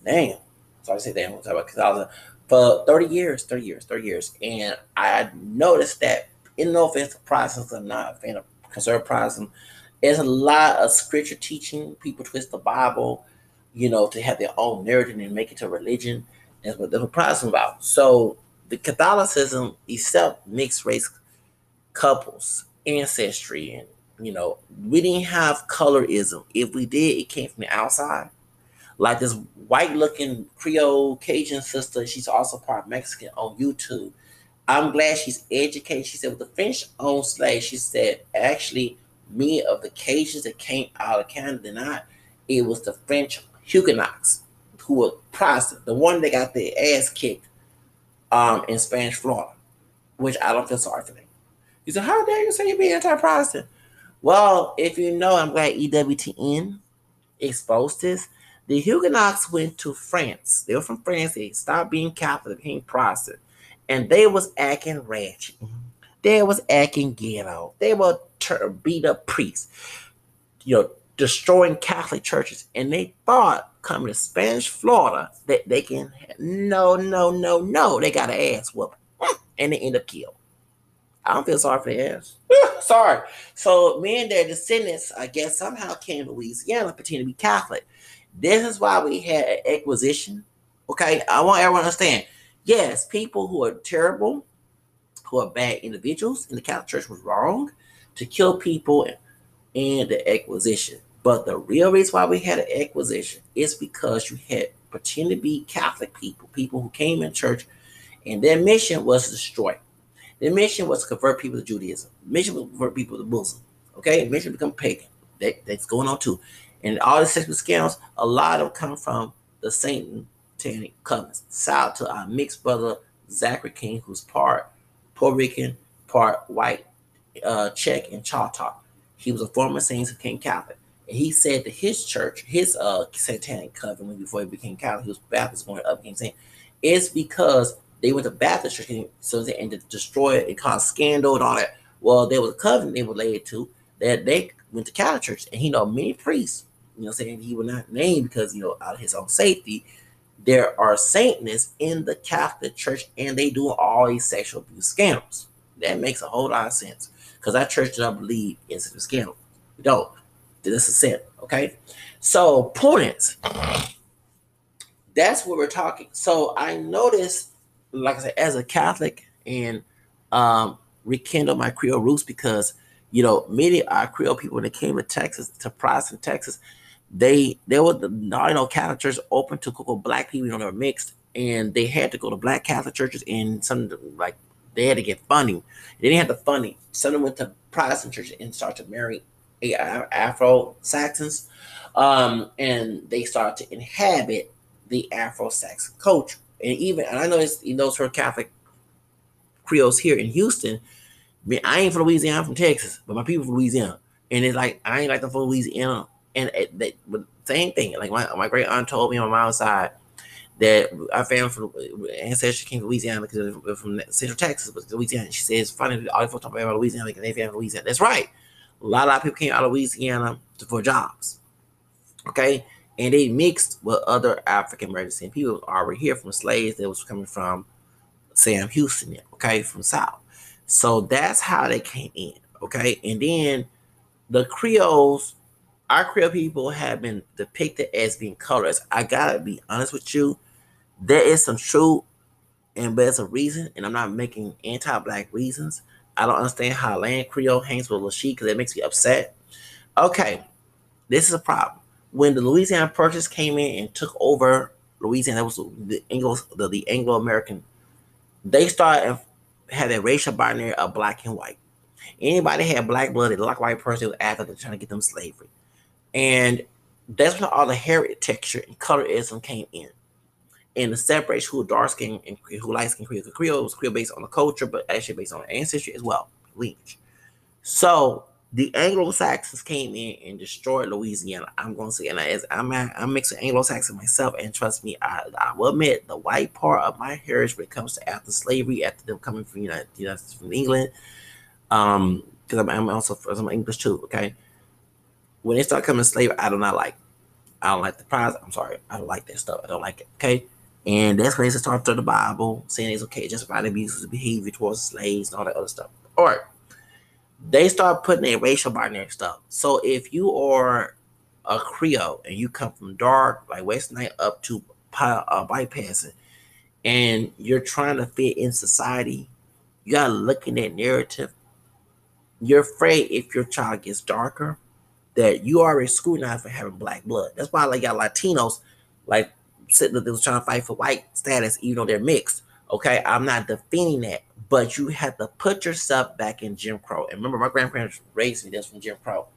Damn, so I say damn. Because I was for 30 years, 30 years, 30 years, and I noticed that. In no offense to Protestants, I'm not a fan of conservative Protestant. There's a lot of scripture teaching. People twist the Bible, you know, to have their own narrative and make it to religion. That's what, what Protestant about. So the Catholicism itself mixed race couples ancestry and you know we didn't have colorism. If we did it came from the outside. Like this white looking creole cajun sister she's also part mexican on youtube. I'm glad she's educated. She said with the french owned slaves she said actually many of the cajuns that came out of canada not. It was the french huguenots who were protestant. The one that got their ass kicked um, in spanish florida which i don't feel sorry for them he said, How dare you say you be anti Protestant? Well, if you know, I'm glad EWTN exposed this. The Huguenots went to France. They were from France. They stopped being Catholic, became Protestant. And they was acting ratchet. Mm-hmm. They was acting ghetto. They were ter- beat up priests, you know, destroying Catholic churches. And they thought coming to Spanish Florida that they can, no, no, no, no, they got an ass whoop. Mm. And they end up killed. I don't feel sorry for the ass. sorry. So me and their descendants, I guess, somehow came to Louisiana, pretending to be Catholic. This is why we had an acquisition. Okay, I want everyone to understand. Yes, people who are terrible, who are bad individuals in the Catholic Church was wrong to kill people and the acquisition. But the real reason why we had an acquisition is because you had pretend to be Catholic people, people who came in church, and their mission was to destroy the mission was to convert people to Judaism. The mission was to convert people to Muslim. Okay, the mission become pagan. That, that's going on too. And all the sexual scandals, a lot of them come from the Satanic covenants. Shout to our mixed brother Zachary King, who's part Puerto Rican, part white, uh, Czech, and Choctaw. He was a former saint who became Catholic. And he said that his church, his uh satanic covenant before he became Catholic, he was Baptist going up became saint, is because they went to Baptist church so they and to destroy it and cause scandal and all that. Well, there was a covenant they were laid to that they went to Catholic church, and he know many priests, you know, saying he would not name because you know out of his own safety. There are Satanists in the Catholic Church, and they do all these sexual abuse scandals. That makes a whole lot of sense because our church doesn't believe in sexual scandal. We don't. This is sin. Okay. So, point is, that's what we're talking. So, I noticed like I said, as a Catholic and um, rekindle my Creole roots because you know many our Creole people when they came to Texas to Protestant Texas, they they were the you know Catholic church open to black people, you know, they were mixed, and they had to go to black Catholic churches and some like they had to get funding. They didn't have the funding. Some of them went to Protestant churches and started to marry Afro Saxons, um, and they started to inhabit the Afro Saxon culture and even and I know it's you know for Catholic Creoles here in Houston. I, mean, I ain't from Louisiana, I'm from Texas, but my people from Louisiana, and it's like I ain't like them from Louisiana And it, same thing. Like my, my great aunt told me on my mom's side that our family from ancestry came from Louisiana because they're from Central Texas, but Louisiana. She says, funny, all the folks talk about Louisiana because they family Louisiana. That's right. A lot, a lot of people came out of Louisiana for jobs. Okay. And they mixed with other African American people already here from slaves that was coming from Sam Houston, okay, from South. So that's how they came in. Okay. And then the Creoles our Creole people have been depicted as being colors. I gotta be honest with you, there is some truth, and there's a reason, and I'm not making anti-black reasons. I don't understand how Atlantic Creole hangs with Lachey because it makes me upset. Okay, this is a problem. When the Louisiana Purchase came in and took over Louisiana, that was the Anglo the, the Anglo American. They started had a racial binary of black and white. Anybody had black blood, they looked like white person, was after they're trying to get them slavery. And that's when all the heritage texture and colorism came in. And the separation who dark skin and who light skin Creole. Creole was Creole based on the culture, but actually based on ancestry as well, lineage. So the Anglo-Saxons came in and destroyed Louisiana. I'm going to say, and as I'm I'm mixing Anglo-Saxon myself, and trust me, I, I will admit the white part of my heritage when it comes to after slavery, after them coming from United, United from England, um, because I'm, I'm also I'm English too. Okay, when they start coming slave, I do not like. I don't like the prize. I'm sorry. I don't like that stuff. I don't like it. Okay. And that's when they start through the Bible, saying it's okay just about abusive behavior towards slaves and all that other stuff. All right. They start putting a racial binary stuff. So if you are a Creole and you come from dark, like West Night up to uh, bypassing, and you're trying to fit in society, you gotta look in that narrative. You're afraid if your child gets darker, that you are already scrutinized for having black blood. That's why like got Latinos like sitting there trying to fight for white status, even though they're mixed. Okay, I'm not defending that, but you have to put yourself back in Jim Crow. And remember, my grandparents raised me this from Jim Crow.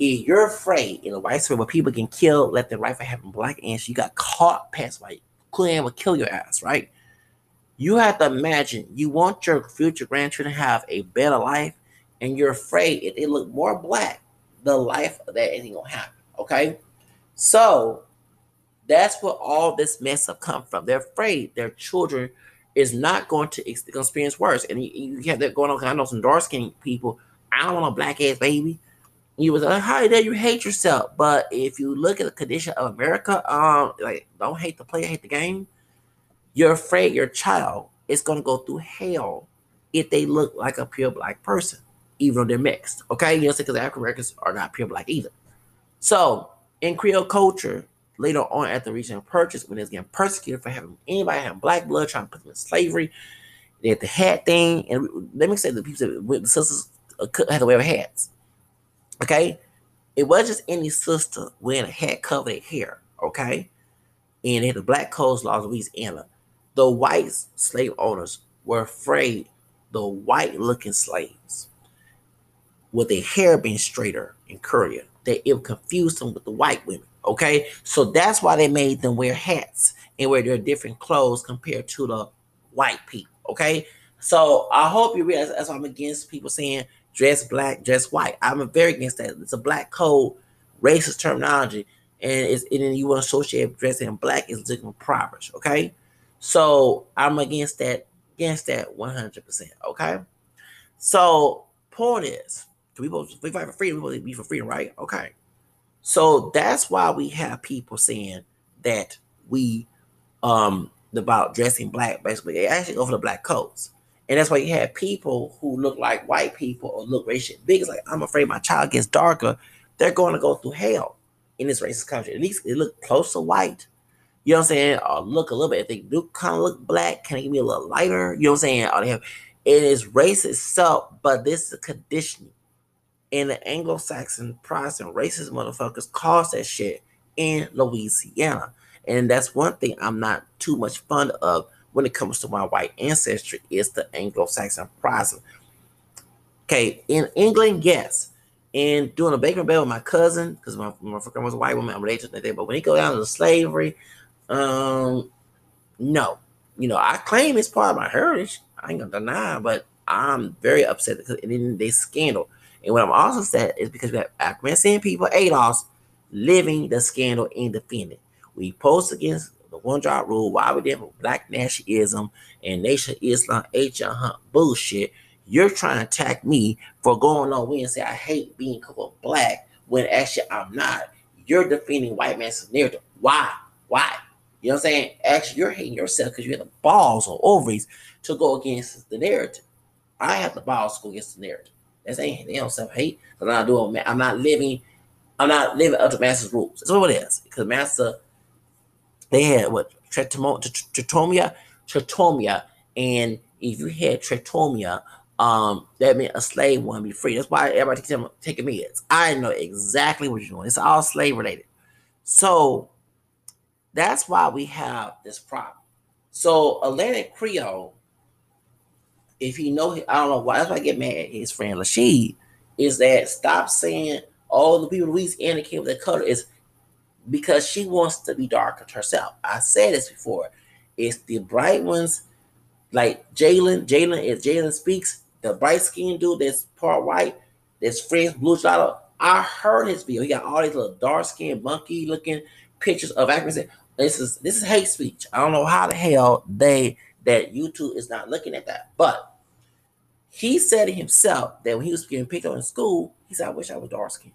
If you're afraid in a white space where people can kill left and right for having black ants, you got caught past white, Klan will kill your ass, right? You have to imagine you want your future grandchildren to have a better life, and you're afraid if they look more black, the life that ain't gonna happen. Okay, so that's where all this mess have come from. They're afraid their children is not going to experience worse, and you, you have that going on. I know some dark skinned people. I don't want a black ass baby. You was like, how dare you hate yourself? But if you look at the condition of America, um, like don't hate the player, hate the game. You're afraid your child is gonna go through hell if they look like a pure black person even though they're mixed. Okay, you know, because African Americans are not pure black either. So in Creole culture, later on at the regional purchase, when they was getting persecuted for having anybody having black blood, trying to put them in slavery, they had the hat thing, and let me say the people that the sisters uh, had to wear hats. Okay, it wasn't just any sister wearing a hat covered their hair. Okay, and they had the black codes laws of Louisiana. The white slave owners were afraid the white looking slaves with their hair being straighter and curlier. That it would confuse them with the white women. Okay, so that's why they made them wear hats and wear their different clothes compared to the white people. Okay, so I hope you realize that's why I'm against people saying dress black, dress white. I'm very against that. It's a black code, racist terminology, and it's and then you want to associate dressing black is looking impoverished. Okay, so I'm against that, against that 100. percent Okay, so point is we both we fight for freedom. We be for freedom, right? Okay. So that's why we have people saying that we um about dressing black basically they actually go for the black coats. And that's why you have people who look like white people or look racial big. Like I'm afraid my child gets darker. They're going to go through hell in this racist country. At least it look close to white. You know what I'm saying? Or look a little bit. If they do kind of look black, can they give me a little lighter? You know what I'm saying? Or they have it is racist so, but this is conditioning and the Anglo-Saxon Protestant racist motherfuckers caused that shit in Louisiana. And that's one thing I'm not too much fond of when it comes to my white ancestry is the Anglo-Saxon Protestant. Okay, in England, yes. And doing a Baker Bell with my cousin, because my, my grandma was a white woman, I'm related to that. But when it go down to slavery, um, no. You know, I claim it's part of my heritage. I ain't gonna deny, but I'm very upset because and then they scandal. And what I'm also sad is because we have African people, ADOS, living the scandal and defending. We post against the one drop rule, why we did black nationalism and nation Islam, H Hunt bullshit. You're trying to attack me for going on we and say I hate being called black when actually I'm not. You're defending white man's narrative. Why? Why? You know what I'm saying? Actually, you're hating yourself because you have the balls or ovaries to go against the narrative. I have the balls to go against the narrative. That's ain't they don't self hate. I'm not doing. I'm not living. I'm not living up to master's rules. That's what it is. Because master, they had what drapetomania, drapetomania, and if you had drapetomania, um, that meant a slave to be free. That's why everybody takes taking meds. I know exactly what you're doing. It's all slave related. So that's why we have this problem. So Atlantic Creole, if you know, I don't know why. That's why I get mad at his friend Lashid. Is that stop saying all the people in Louisiana came with their color is because she wants to be darker herself. I said this before. It's the bright ones, like Jalen. Jalen is Jalen speaks. The bright skinned dude that's part white, that's friends blue shadow. I heard his video. He got all these little dark skinned monkey looking pictures of Africans. This is this is hate speech. I don't know how the hell they that YouTube is not looking at that. But he said himself that when he was getting picked on in school, he said, I wish I was dark skinned.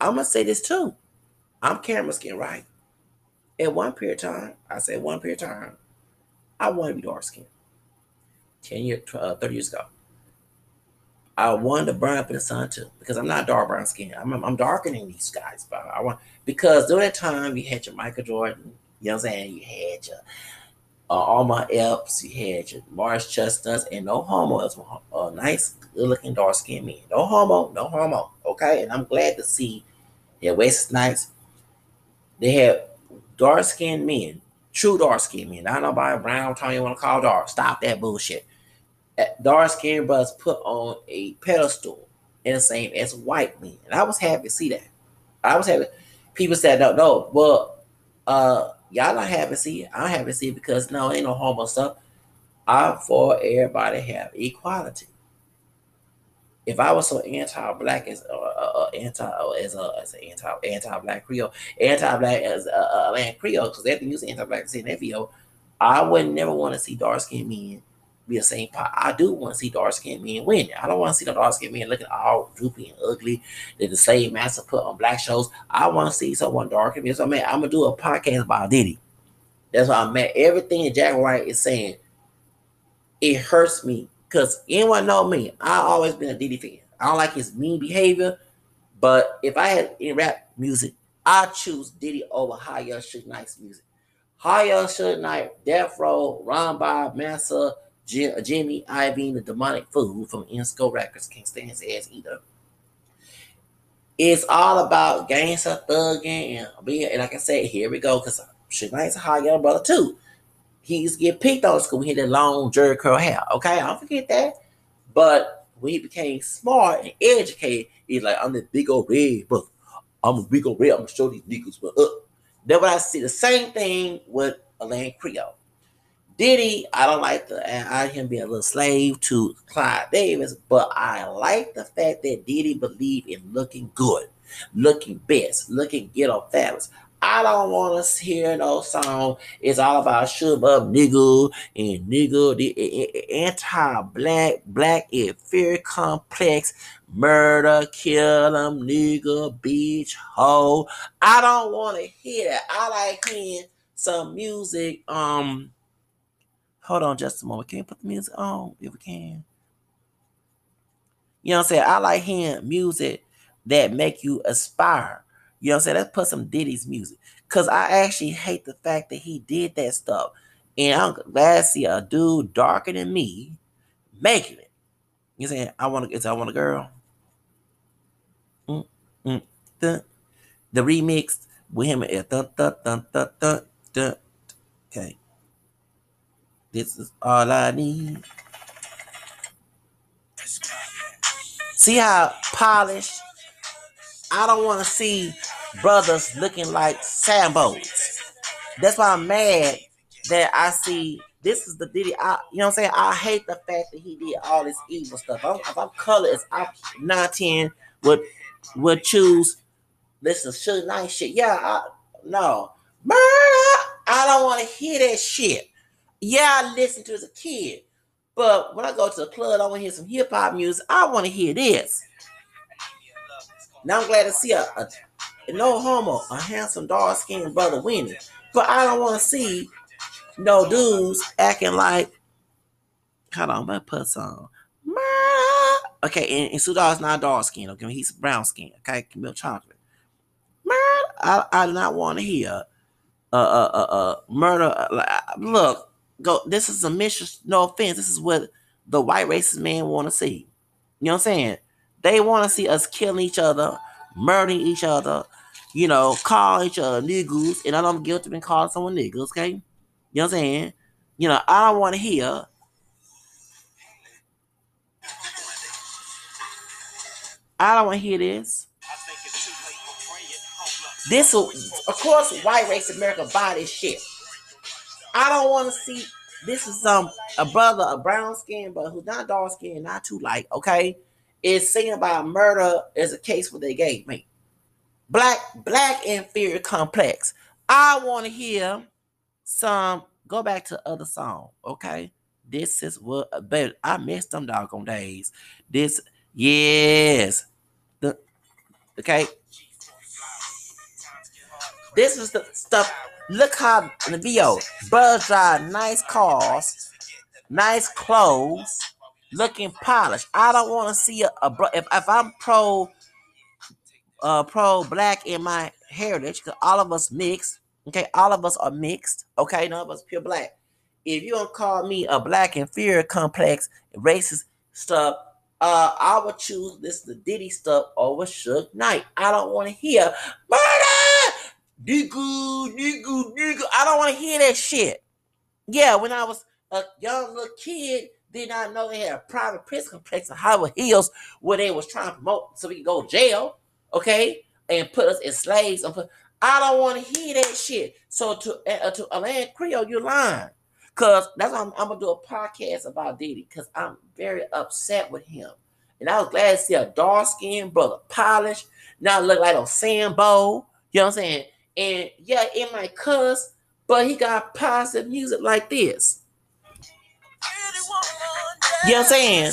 I'm gonna say this too. I'm camera skin, right? At one period of time, I said one period of time, I want to be dark skinned. 10 years, uh, 30 years ago. I wanted to burn up in the sun too because I'm not dark brown skin. I'm, I'm darker than these guys, but I want because during that time you had your Michael Jordan, you know what I'm saying? You had your uh, Omar Epps, you had your Morris Chestnuts, and no homo. It was a nice, good looking dark skinned man. No homo, no homo. Okay, and I'm glad to see that West Nights they had dark skinned men, true dark skinned men. Not nobody brown, Tony you want to call dark. Stop that bullshit dark skinned brothers put on a pedestal in the same as white men. And I was happy to see that. I was happy. People said, no, no, well, uh, y'all not to see it. I'm happy to see it because no, ain't no homo stuff. I'm for everybody have equality. If I was so anti-black as uh, uh, uh anti uh, as a as an anti anti-black Creole, anti-black as a uh, uh, Creole, because everything you say anti-black in that video, I would never want to see dark skinned men be the same pot. I do want to see dark skinned men win. I don't want to see the dark skinned men looking all droopy and ugly that the slave master put on black shows. I want to see someone dark me. So man, I'm gonna do a podcast about Diddy. That's why I'm at everything that Jack White is saying. It hurts me because anyone know me. I always been a Diddy fan. I don't like his mean behavior, but if I had in rap music, I choose Diddy over High Suge Knight's music. High Suge Knight, Death Row, Ron Bob, Massa, Uh, Jimmy Iovine, the demonic fool from Interscope Records, can't stand his ass either. It's all about gangster thugging and being, and like I said, here we go, because a hot young brother too. He used to get picked on school. He had that long Jheri curl hair. Okay, I don't forget that. But when he became smart and educated, he's like, I'm the big old red brother. I'm a big old red. I'm gonna show these niggas what up. Then what I see the same thing with Atlantic Creole. Diddy, I don't like the I him being a little slave to Clive Davis, but I like the fact that Diddy believe in looking good, looking best, looking ghetto fabulous. I don't want to hear no song. It's all about shoot up nigga and nigga, the anti-black, black inferior complex, murder, kill them, nigga, bitch, hoe. I don't want to hear that. I like hearing some music. Um, Hold on just a moment. Can you put the music on if we can? You know what I'm saying? I like hearing music that make you aspire. You know what I'm saying? Let's put some Diddy's music. Cause I actually hate the fact that he did that stuff. And I'm glad to see a dude darker than me making it. You know saying? I want to I want a girl. Mm, the, the remix with him. Dun, dun, dun, dun, dun, dun. Okay. This is all I need. See how polished? I don't want to see brothers looking like Sambos. That's why I'm mad that I see this is the Diddy. I, you know what I'm saying? I hate the fact that he did all this evil stuff. I'm, if I'm colorless, I 910 would would choose listen to Suge Knight shit. Yeah, I, no. Murder! I don't want to hear that shit. Yeah, I listened to as a kid. But when I go to the club, I want to hear some hip hop music. I want to hear this. Now I'm glad to see a, a no homo, a handsome dark skinned brother winning. But I don't want to see no dudes acting like. Hold on, me put some. Okay, and, and Sudar's not dark skin. Okay, he's brown skin. Okay, milk chocolate. I, I do not want to hear uh uh uh, uh murder. Uh, look, go. This is a mission. No offense. This is what the white racist man want to see. You know what I'm saying? They want to see us killing each other, murdering each other. You know, call each other niggas, and I don't guilty been calling someone niggas. Okay, you know what I'm saying? You know, I don't want to hear. I don't want to hear this. This will, of course, white race America buy this shit. I don't want to see. This is some um, a brother, a brown skin, but who's not dark skin, not too light. Okay, is singing about murder is a case where they gave me black black inferior complex. I want to hear some. Go back to other song. Okay, this is what. But I missed them doggone days. This yes. The okay this is the stuff. Look how the video, brothers drive nice cars, nice clothes, looking polished. I don't want to see a, a bro. If, if I'm pro, uh, pro black in my heritage, because all of us mixed. Okay, all of us are mixed. Okay, none of us pure black. If you don't call me a black inferior complex racist stuff, uh, I would choose this the Diddy stuff over Suge Knight. I don't want to hear murder nigga, nigga, nigga. I don't want to hear that shit. Yeah, when I was a young little kid, did not know they had a private prison complex in Hollywood Hills where they was trying to promote so we could go to jail, okay, and put us as slaves. I don't want to hear that shit. So to uh, to Atlantic Creole, you're lying. Cause that's why I'm, I'm, gonna do a podcast about Diddy, cause I'm very upset with him. And I was glad to see a dark skinned brother polished, not look like a Sambo. You know what I'm saying? And yeah, it might cuss, but he got positive music like this. You know what I'm saying?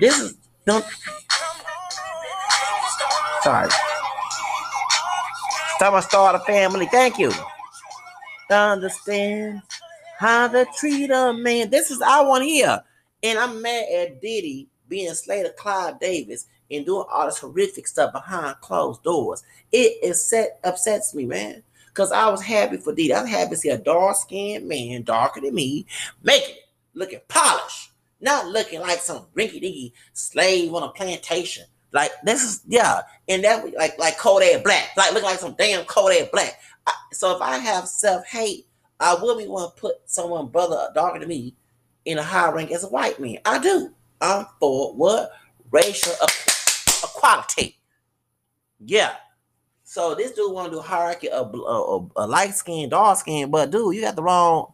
This is don't sorry. Time I start a family. Thank you. Understand how to treat a man. This is I want here. And I'm mad at Diddy being Slater Clive Davis and doing all this horrific stuff behind closed doors. It is set upsets me, man. Cause I was happy for Diddy. I was happy to see a dark-skinned man, darker than me, making it looking polished, not looking like some rinky-dinky slave on a plantation. Like this is yeah, and that like like cold air Black, like look like some damn cold air Black. I, so if I have self-hate, I will be want to put someone brother darker than me in a high rank as a white man. I do. I'm for what racial equality. Yeah. So this dude want to do hierarchy of a, a light skin, dark skin, but dude, you got the wrong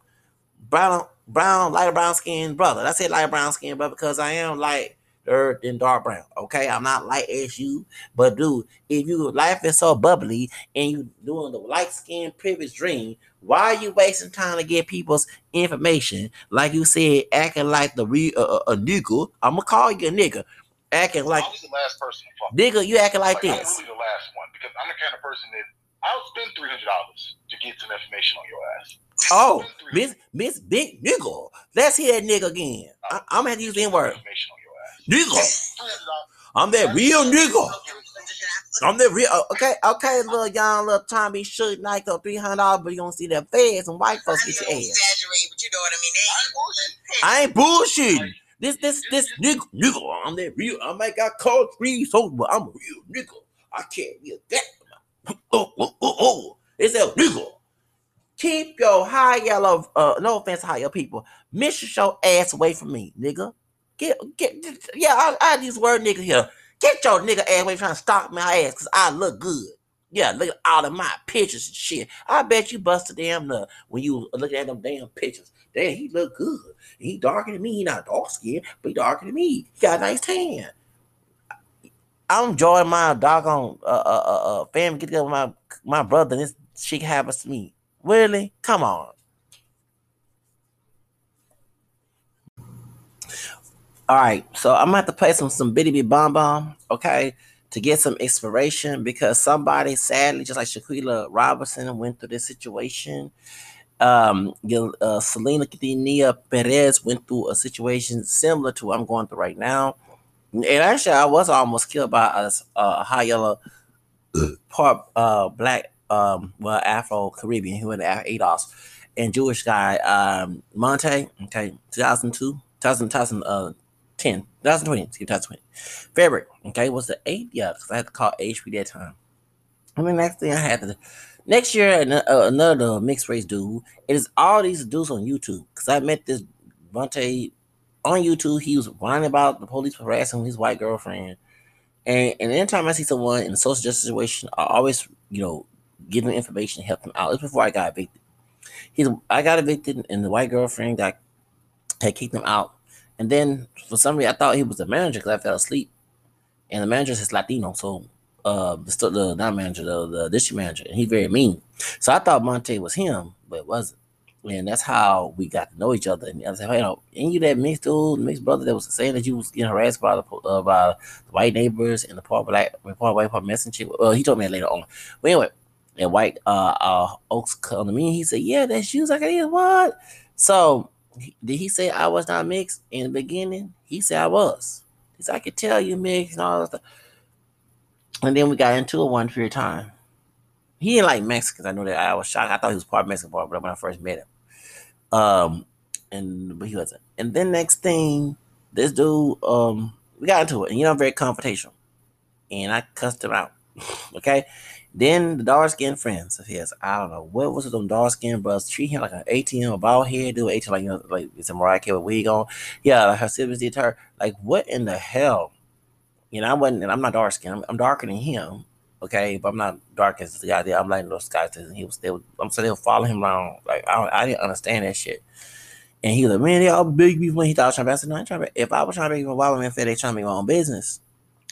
brown, brown, light brown skin brother. I said light brown skin brother because I am light lighter than dark brown. Okay, I'm not light as you, but dude, if you life is so bubbly and you doing the light skin privilege dream, why are you wasting time to get people's information? Like you said, acting like the real uh, uh a nigga. I'm gonna call you a nigga acting like I was the last person. Nigga, you acting like, like this. I'm really the last one because I'm the kind of person that I'll spend three hundred dollars to get some information on your ass. Oh, Miss Miss Big Nigga. Let's hear that nigga again. I, am gonna have to use the N word. Nigga. I'm that real nigga. I'm that real. Okay, okay, little young little Tommy should like the three hundred dollars, but you don't see that feds and white folks get your ass. Exaggerate, but you know what I mean. I ain't bullshitting. This, this, this nigga, nigga, I'm that real. I might got called three so, but I'm a real nigga. I can't get that. Oh, oh, oh, oh. It's a nigga. Keep your high yellow, uh, no offense, high yellow people. Mission show ass away from me, nigga. Get, get, yeah, I, I use word nigga here. Get your nigga ass away trying to stop my ass because I look good. Yeah, look at all of my pictures and shit. I bet you busted damn nut when you looking at them damn pictures. Damn, he look good. He darker than me. He not dark skin, but he darker than me. He got a nice tan. I'm enjoying my doggone uh, uh, uh, uh family get together with my my brother. And this shit happens to me. Really? Come on. All right, so I'm gonna have to play some some bitty bitty bomb bomb, okay, to get some inspiration because somebody sadly, just like Shanquella Robinson, went through this situation. Um, uh, Selena Quintanilla Perez went through a situation similar to what I'm going through right now. And actually, I was almost killed by a, a high yellow part uh black um well Afro Caribbean who went to ADOS and Jewish guy um Monte okay 2002 2000 2010 2020 2020 February okay was the eighth yeah because I had to call HP that time and the next thing I had to next year uh, another mixed race dude it is all these dudes on YouTube because I met this Monte on YouTube, he was whining about the police harassing his white girlfriend. And, and anytime I see someone in a social justice situation, I always, you know, give them information, help them out. It's before I got evicted. He's I got evicted, and the white girlfriend got had kicked him out. And then for some reason, I thought he was the manager because I fell asleep. And the manager is Latino, so uh, the, the not manager, the, the district manager, and he's very mean. So I thought Monte was him, but it wasn't and that's how we got to know each other. And I said, you know, ain't you that mixed dude, mixed brother that was saying that you was getting harassed by the uh, by the white neighbors and the part black, part white, part messenger? Well, he told me that later on. But anyway, and white uh, uh Oaks come to me. He said, "Yeah, that's you." I like, "Yeah, what?" So did he say I was not mixed in the beginning? He said I was. He said I could tell you mixed and all that stuff. And then we got into it one period of time. He didn't like Mexicans. I know that I was shocked. I thought he was part Mexican part, but when I first met him. Um, and but he wasn't. And then next thing, this dude, um, we got into it, and you know, I'm very confrontational, and I cussed him out. okay. Then the dark skinned friends of his, I don't know what was it on dark skinned brothers treat him like an ATM, a bald head, do ATM like you know, like it's a Mariah Carey wig on. Yeah, like her siblings did her. Like what in the hell? You know, I wasn't, and I'm not dark skinned. I'm, I'm darker than him, okay, but I'm not dark as the guy there. I'm like those guys. And he was still. I'm so they'll follow him around. Like I, I didn't understand that shit. And he was like, man, they all big beef when he thought I was trying to. I said, no, I trying to. If I was trying to make why would man they trying to make my own business?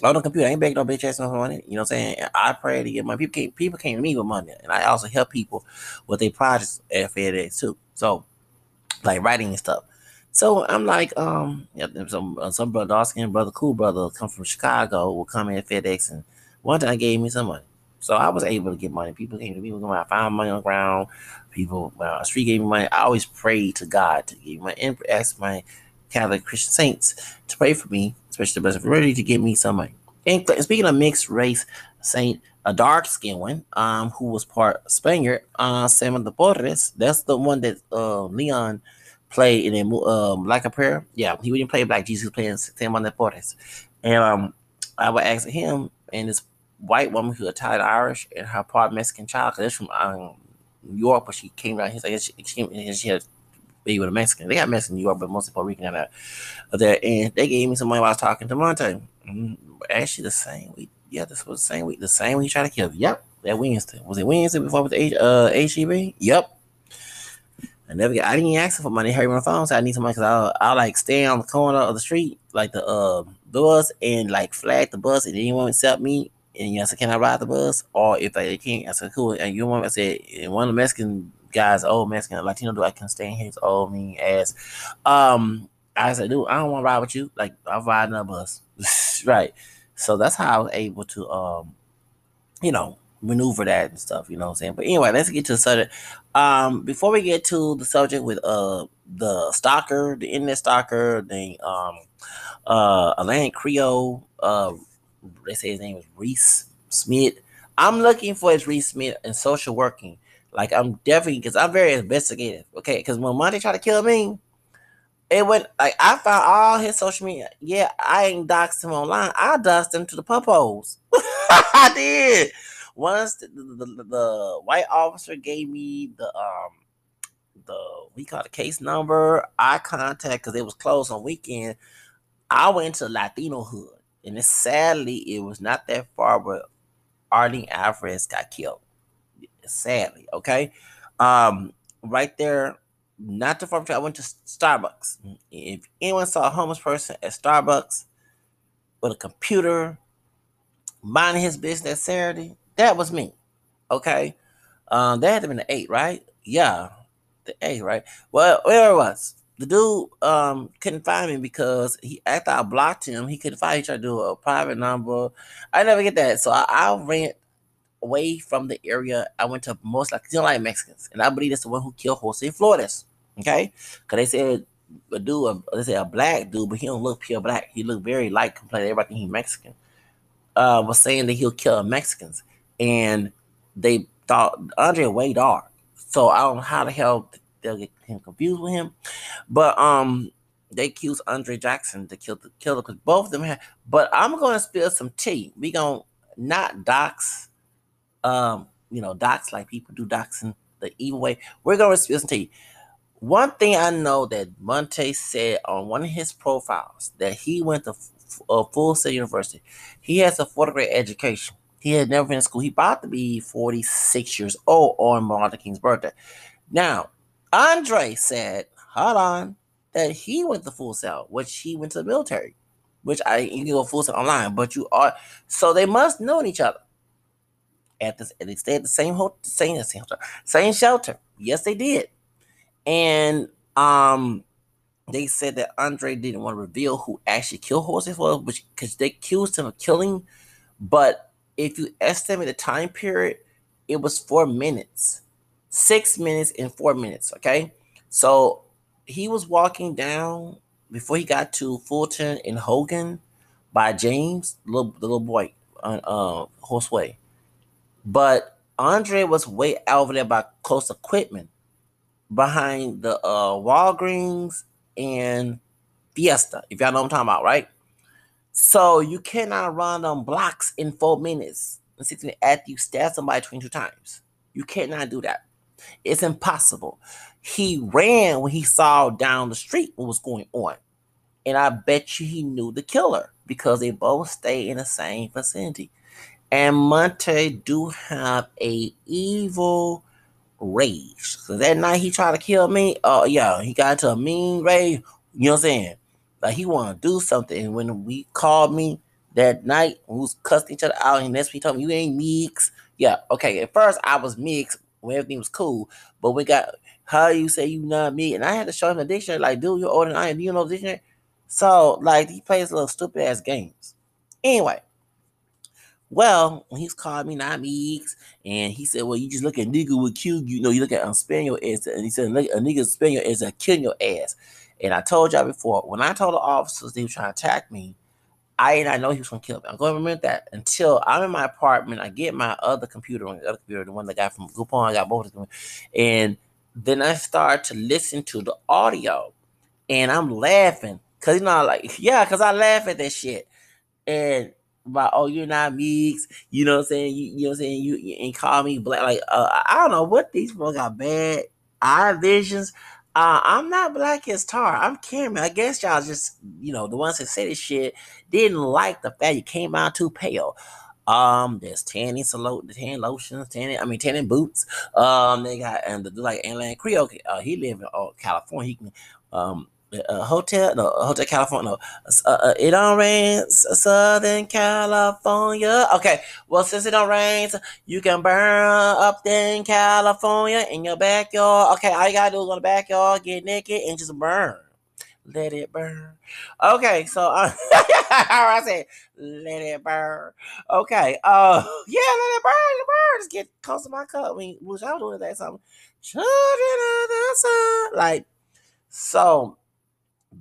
On the computer, I ain't begging no bitch ass no money. You know what I'm saying? I pray to get money. People came, people came to me with money, and I also help people with their projects at FedEx too. So, like writing and stuff. So I'm like, um, some uh, some brother, dark brother, cool brother, come from Chicago, will come in FedEx and one time gave me some money. So I was able to get money. People came to me, I found money on the ground. People, the street gave me money, I always prayed to God to give me and ask my Catholic Christian saints to pray for me, especially the Blessed Virgin, to give me some money. And speaking of mixed race saint, a dark skinned one, um, who was part Spaniard, uh, Simon de Porres. That's the one that uh, Leon played in a, um, like a prayer. Yeah, he wouldn't play Black Jesus, playing Simon de Porres. And um, I would ask him, and this white woman who's Italian Irish and her part Mexican child because she's from um, New York, but she came down here. So she, she, she had baby with a Mexican. They got Mexican in New York, but mostly Puerto Rican out there. And they gave me some money while I was talking to Monte. Mm-hmm. Actually, the same week. Yeah, this was the same week. The same week you tried to kill me. Yep, that Wednesday. Was it Wednesday before with the H, uh, HEB? Yep. I never get. I didn't ask for money. Harry on the phone said I need some money because I I like stand on the corner of the street, like the uh bus, and like flag the bus, and anyone accept me and you know, I said, can I ride the bus? Or if they can't, I said, cool. And you want, I said, and one of the Mexican guys, old Mexican Latino dude, I can stay stand his old mean ass. Um, I said, dude, I don't want to ride with you. Like, I'm riding a bus. right. So that's how I was able to, um, you know, maneuver that and stuff, you know what I'm saying? But anyway, let's get to the subject. Um, before we get to the subject with uh the stalker, the internet stalker, the um uh Atlantic Creole, uh they say his name is Reese Smith. I'm looking for his Reese Smith in social working. Like I'm definitely because I'm very investigative. Okay, because when Monte tried to kill me, it went like I found all his social media. Yeah, I ain't doxed him online. I doxed him to the pupos. I did. Once the, the, the, the, white officer gave me the um the we call the case number, I contact because it was closed on weekend. I went to Latino hood. And it, sadly, it was not that far where Arlene Alvarez got killed. Sadly, okay. Um, right there, not too far I went to Starbucks. If anyone saw a homeless person at Starbucks with a computer minding his business Saturday, that was me. Okay. Um, that had to been the eight, right? Yeah. The eight, right? Well, where it was. The dude um couldn't find me because he after I blocked him, he couldn't find. Me. He tried to do a private number. I never get that, so I, I ran away from the area. I went to most like you know like Mexicans, and I believe that's the one who killed Jose Flores. Okay, because they said a dude, they say a black dude, but he don't look pure black. He look very light to everybody think he's Mexican. Uh, was saying that he'll kill Mexicans, and they thought Andre way dark. So I don't know how the hell they'll get him confused with him, but um, they accused Andre Jackson to kill the killer because both of them had. But I'm gonna spill some tea. We gonna not dox, um, you know, dox like people do doxing the evil way. We're gonna spill some tea. One thing I know that Monte said on one of his profiles that he went to a Full Sail University. He has a fourth grade education. He had never been in school. He about to be 46 years old on Martin Luther King's birthday. Now, Andre said, hold on, that he went to Full Sail, which he went to the military, which I you can go Full Sail online, but you are so they must know each other. At this, they stay at the same hotel, same, same, same shelter. Yes, they did. And um they said that Andre didn't want to reveal who actually killed Jose Flores, which because they accused him of killing. But if you estimate the time period, it was four minutes, six minutes and four minutes. Okay, so he was walking down before he got to Fulton and Hogan by James, the little, the little boy on uh, Horseway. But Andre was way over there by close equipment behind the uh, Walgreens and Fiesta, if y'all know what I'm talking about, right? So you cannot run on blocks in four minutes and minutes after you stab somebody 22 times. You cannot do that. It's impossible. He ran when he saw down the street what was going on. And I bet you he knew the killer because they both stay in the same vicinity. And Monte do have a evil rage. So that night he tried to kill me. Oh yeah, he got into a mean rage. You know what I'm saying? Like he want to do something. And when we called me that night, we was cussing each other out, and that's when he told me you ain't mix. Yeah, okay. At first I was mixed when everything was cool, but we got how you say you not me, and I had to show him the dictionary. Like, dude, you're older than I am. Do you know the dictionary? So like he plays little stupid ass games. Anyway, well, when he's called me nine weeks, and he said, "Well, you just look at nigga with Q. You know, you look at um, spend your ass." And he said, look, "A nigga your ass, a killing your ass." And I told y'all before, when I told the officers they were trying to attack me, I did not know he was gonna kill me. I'm going to remember that until I'm in my apartment. I get my other computer, on the other computer, the one that got from Groupon. I got both of them, and then I start to listen to the audio, and I'm laughing because you know, like yeah, because I laugh at that shit, and about oh you're not Meeks, you know what I'm saying? You, you know what I'm saying? You, you and call me black. Like uh, I don't know what these people got bad eye visions. Uh, I'm not black as tar. I'm Cameron. I guess y'all just you know the ones that say this shit didn't like the fact you came out too pale. Um, there's tanning salon, tan lotions, tanning. I mean tanning boots. Um, they got and the like Alan Creole. Uh, he live in uh, California. He can um hotel, no, Hotel California. No, uh, uh, it don't rain, Southern California. Okay, well, since it don't rain, you can burn up in California in your backyard. Okay, all you gotta do is go to the backyard, get naked, and just burn. Let it burn. Okay, so uh, I said, let it burn. Okay, uh, yeah, let it burn, let it burn. Just get close to my cup. I mean, I was doing that something. Children of the sun, like so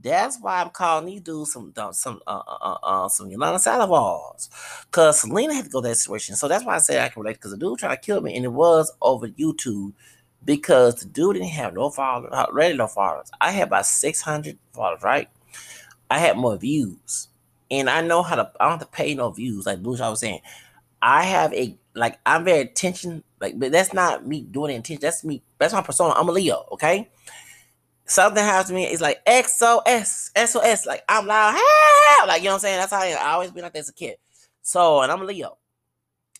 that's why I'm calling these dudes some some uh, uh, uh, uh some Yolanda Salazars. Cause Selena had to go that situation. So that's why I say I can relate. Cause the dude tried to kill me, and it was over YouTube because the dude didn't have no followers, uh, really no followers. I had about 600 followers, right? I had more views, and I know how to. I don't have to pay no views, like Bush. I was saying, I have a like I'm very attention, like, but that's not me doing intention. That's me. That's my persona. I'm a Leo, okay something happens to me, it's like XOS, SOS, like I'm loud, help! like you know what I'm saying. That's how I, I always been like that as a kid. So, and I'm a Leo.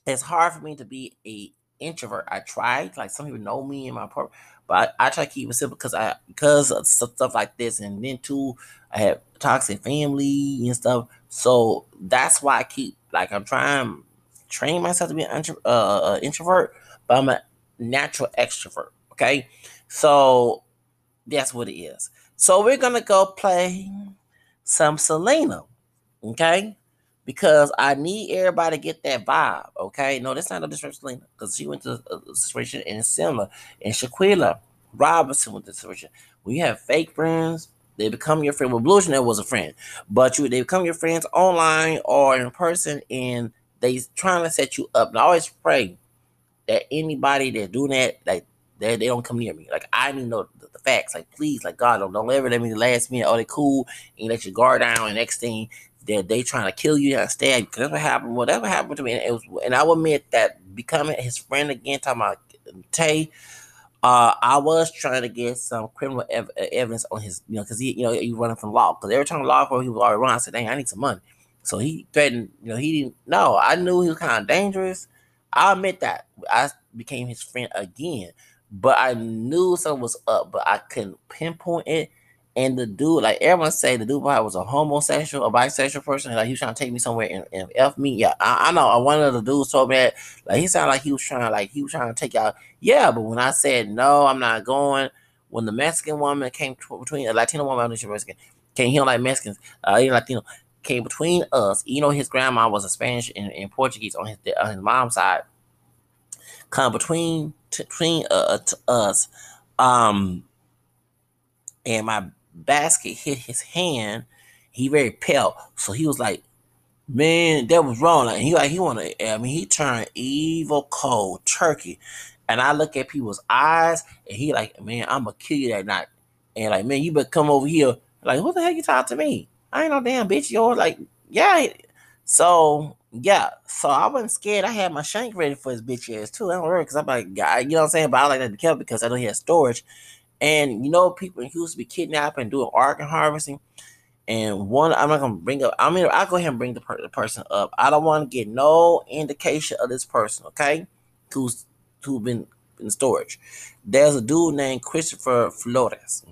It's hard for me to be a introvert. I tried, like some people know me in my part, but I, I, try to keep it simple because I because of stuff like this, and then too, I have toxic family and stuff. So that's why I keep like I'm trying train myself to be an intro, uh, uh, introvert, but I'm a natural extrovert. Okay, so that's what it is. So we're gonna go play some Selena. Okay, because I need everybody to get that vibe. Okay, no, that's not a disrespect Selena because she went to a situation it's similar. And Shanquella Robinson went to the situation. We have fake friends, they become your friend. Well, Bluesionaire was a friend, but you they become your friends online or in person, and they trying to set you up. And I always pray that anybody that do that, like they, they don't come near me. Like I need to know the, the, facts. Like please, like God, don't don't ever let me last minute. Oh, they cool, and you let your guard down. And next thing that they trying to kill you and stab you. Cause that's what happened. Whatever happened to me, and it was, and I will admit that becoming his friend again, talking about Tay. Uh, I was trying to get some criminal ev- evidence on his, you know, because he, you know, he running from law. Because every time law for he was already running, I said, "Dang, I need some money." So he threatened, you know, he didn't. No, I knew he was kind of dangerous. I admit that I became his friend again, but I knew something was up, but I couldn't pinpoint it. And the dude, like everyone say, the dude probably was a homosexual, a bisexual person. Like he was trying to take me somewhere and, and f me. Yeah, I, I know. One of the dudes told me that. Like he sounded like he was trying, like he was trying to take out. Yeah, but when I said no, I'm not going. When the Mexican woman came between a Latino woman, I'm not Mexican, came here like Mexicans, uh, Latino came between us. You know, his grandma was a Spanish and, and Portuguese on his on his mom's side. Come between between uh, us, um, and my basket hit his hand. He very pale, so he was like, "Man, that was wrong." Like he like he want to. I mean, he turned evil, cold turkey. And I look at people's eyes, and he like, "Man, I'm gonna kill you that night." And like, man, you better come over here. Like, what the hell you talking to me? I ain't no damn bitch. Yo, like, yeah. So yeah, so I wasn't scared. I had my shank ready for his bitch ass too. I don't worry because I'm like, you know what I'm saying. But I like that to kill because I know he has storage. And you know, people in Houston be kidnapping and doing organ harvesting. And one, I'm not gonna bring up. I mean, I'll go ahead and bring the, per- the person up. I don't want to get no indication of this person, okay? Who's who been in storage. There's a dude named Christopher Flores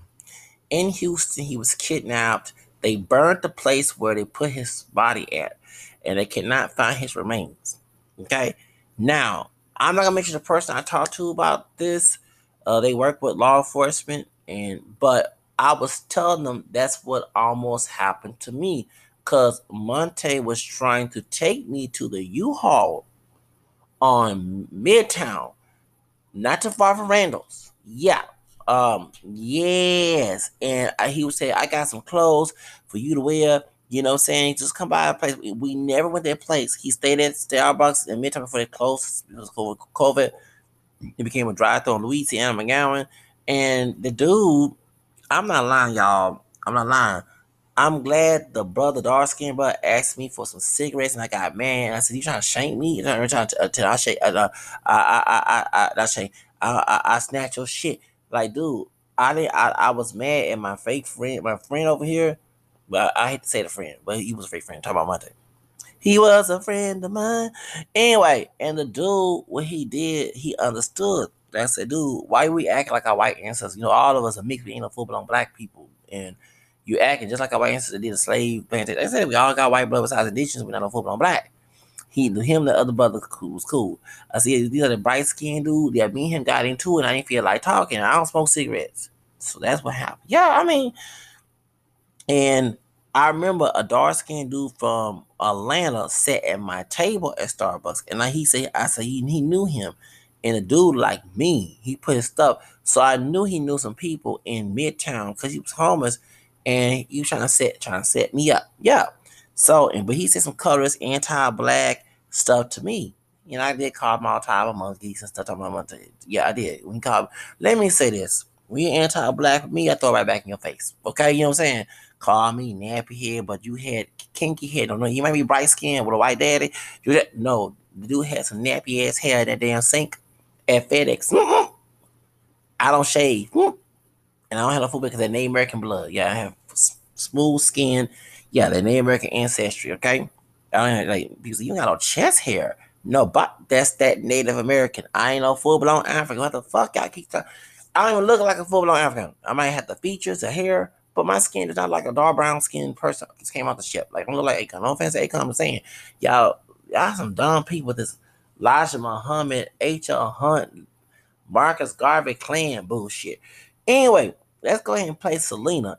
in Houston. He was kidnapped. They burned the place where they put his body at, and they cannot find his remains. Okay, now I'm not gonna mention the person I talked to about this uh, they work with law enforcement, and but I was telling them that's what almost happened to me because Monte was trying to take me to the U-Haul on Midtown, not too far from Randall's. Yeah, um, yes, and he would say, "I got some clothes for you to wear." You know, saying just come by a place. We, we never went that place. He stayed at Starbucks in Midtown before they closed. It was COVID. He became a drive-through on Louisiana McGowen. And the dude, I'm not lying, y'all. I'm not lying. I'm glad the brother, dark skin brother, asked me for some cigarettes, and I got man. I said, "You trying to shank me? You trying to uh, tell I shake? Uh, I, I, I, I, I, shake. I, I, I snatch your shit." Like, dude, I. I, I was mad at my fake friend, my friend over here. But I, hate to say the friend, but he was a fake friend. Talk about Monte. He was a friend of mine. Anyway, and the dude, what he did, he understood. I said, dude, why we act like our white ancestors? You know, all of us are mixed. We ain't no full blown black people. And you acting just like our white ancestors did a slave plantation. They said we all got white blood besides indigenous. We're not no full blown black. He, him, the other brother was cool. I said, these are the bright skinned dude. Yeah, me and him got into it. I didn't feel like talking. I don't smoke cigarettes. So that's what happened. Yeah, I mean, and I remember a dark skinned dude from Atlanta sat at my table at Starbucks, and like he said, "I said he, he knew him." And a dude like me, he put his stuff. So I knew he knew some people in Midtown because he was homeless, and he was trying to set trying to set me up. Yeah. So, and but he said some colorist, anti-black stuff to me. You know, I did call him all time a monkeys and stuff. I'm yeah, I did. When he called, let me say this: when you're anti-black me, I throw it right back in your face. Okay, you know what I'm saying? Call me nappy head, but you had kinky hair. Don't know. You might be bright skinned with a white daddy. You had, no, the dude had some nappy ass hair that damn sink at FedEx. I don't shave. And I don't have no foot because that Native American blood. Yeah, I have smooth skin. Yeah, the Native American ancestry, okay? I don't have, like because you got no chest hair. No, but that's that Native American. I ain't no full blown African. What the fuck y'all keep talking? I don't even look like a full blown African. I might have the features, the hair, but my skin is not like a dark brown skinned person just came out the ship. Like, I don't look like Akon. No offense to Akon, I'm saying, y'all, Y'all some dumb people this Elijah Muhammad, H.L. Hunt, Marcus Garvey Klan bullshit. Anyway, let's go ahead and play Selena,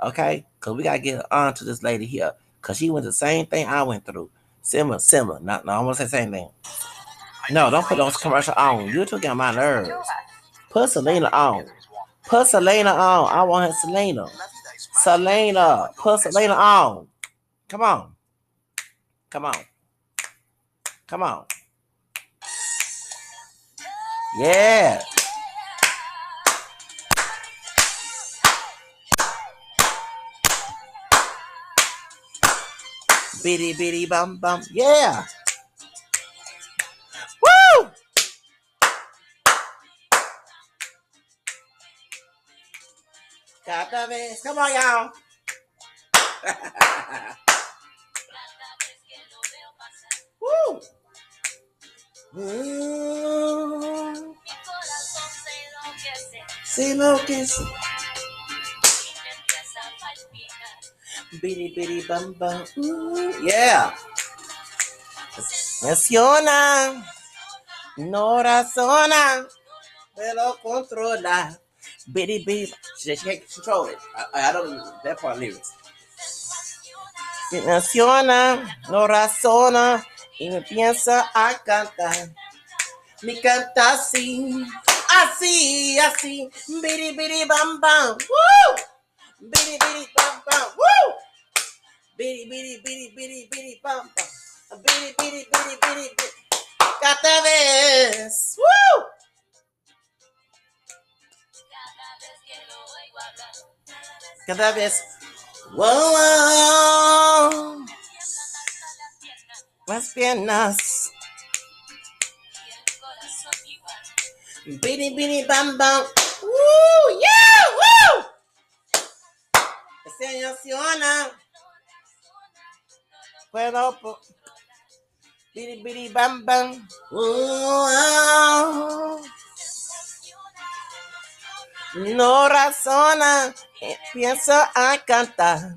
okay? Because we got to get on to this lady here. Because she went the same thing I went through. Similar, similar. Not, no, I want to say the same thing. No, don't put those commercial on. You're talking on my nerves. Put Selena on. Put Selena on. I want her Selena. Selena. Put Selena on. Come on. Come on. Come on. Yeah. Bitty bitty bum bum. Yeah. Got the best. Come on, y'all. Woo! Mm. Se enlouquece. Bitty bitty bum bum. Ooh, yeah. Menciona. No razona. Pero controla. Bitty bitty. She, she can't control it. I, I don't that part lyrics. Menciona. No razona. Y me piensa a cantar. Me canta así. Así, así. Bitty bitty bam bam. Woo! Bitty bitty bam bam. Woo! Bitty bitty bitty bitty bitty bam bam. Bitty bitty bitty bitty bitty. Cada vez. Woo! Cada vez. Wow, wow. Las piernas. Bitty bitty bam bam. Woo! Yeah! Woo! Se emociona. Puedo. bam! No razona. Pienso a cantar.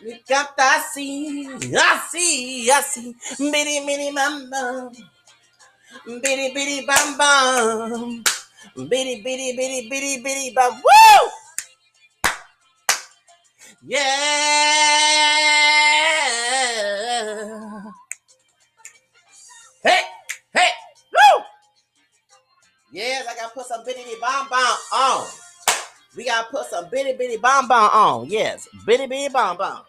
Me canta así, así, así. Bitty bitty bam bam. Bitty bitty bam bam. Bitty bitty bitty bitty bitty bam. Woo! Yeah. Hey, hey, woo! Yes, I gotta put some bitty bomb bomb on. We gotta put some bitty bitty bomb bomb on. Yes, bitty bitty bomb bomb.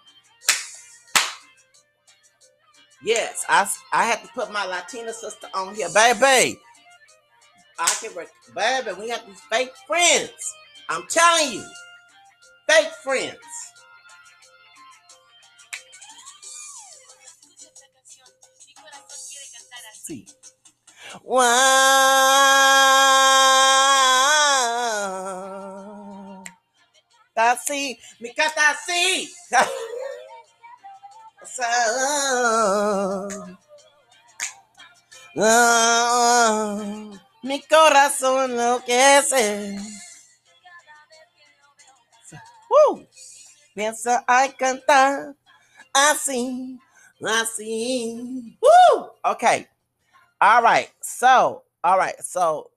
Yes, I I have to put my Latina sister on here, baby. I can, baby. We got these fake friends. I'm telling you, fake friends. See. Wow. Así, mi canta así. Ah, mi corazón enloquece. Woo. Piensa a cantar así, así. Woo. Okay. All right. So, all right. So,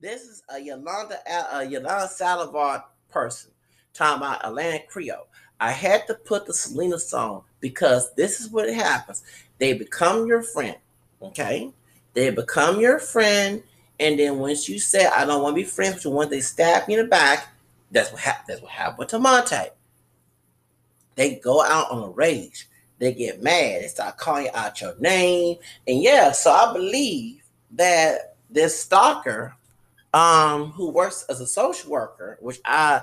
this is a Yolanda, a Yolanda Saldivar person talking about Atlantic Creole. I had to put the Selena song because this is what happens. They become your friend. Okay. They become your friend. And then once you say, I don't want to be friends with you, once they stab you in the back, that's what happened. That's what happened with Tamonte. They go out on a rage. They get mad. They start calling out your name. And yeah, so I believe that this stalker, um, who works as a social worker, which I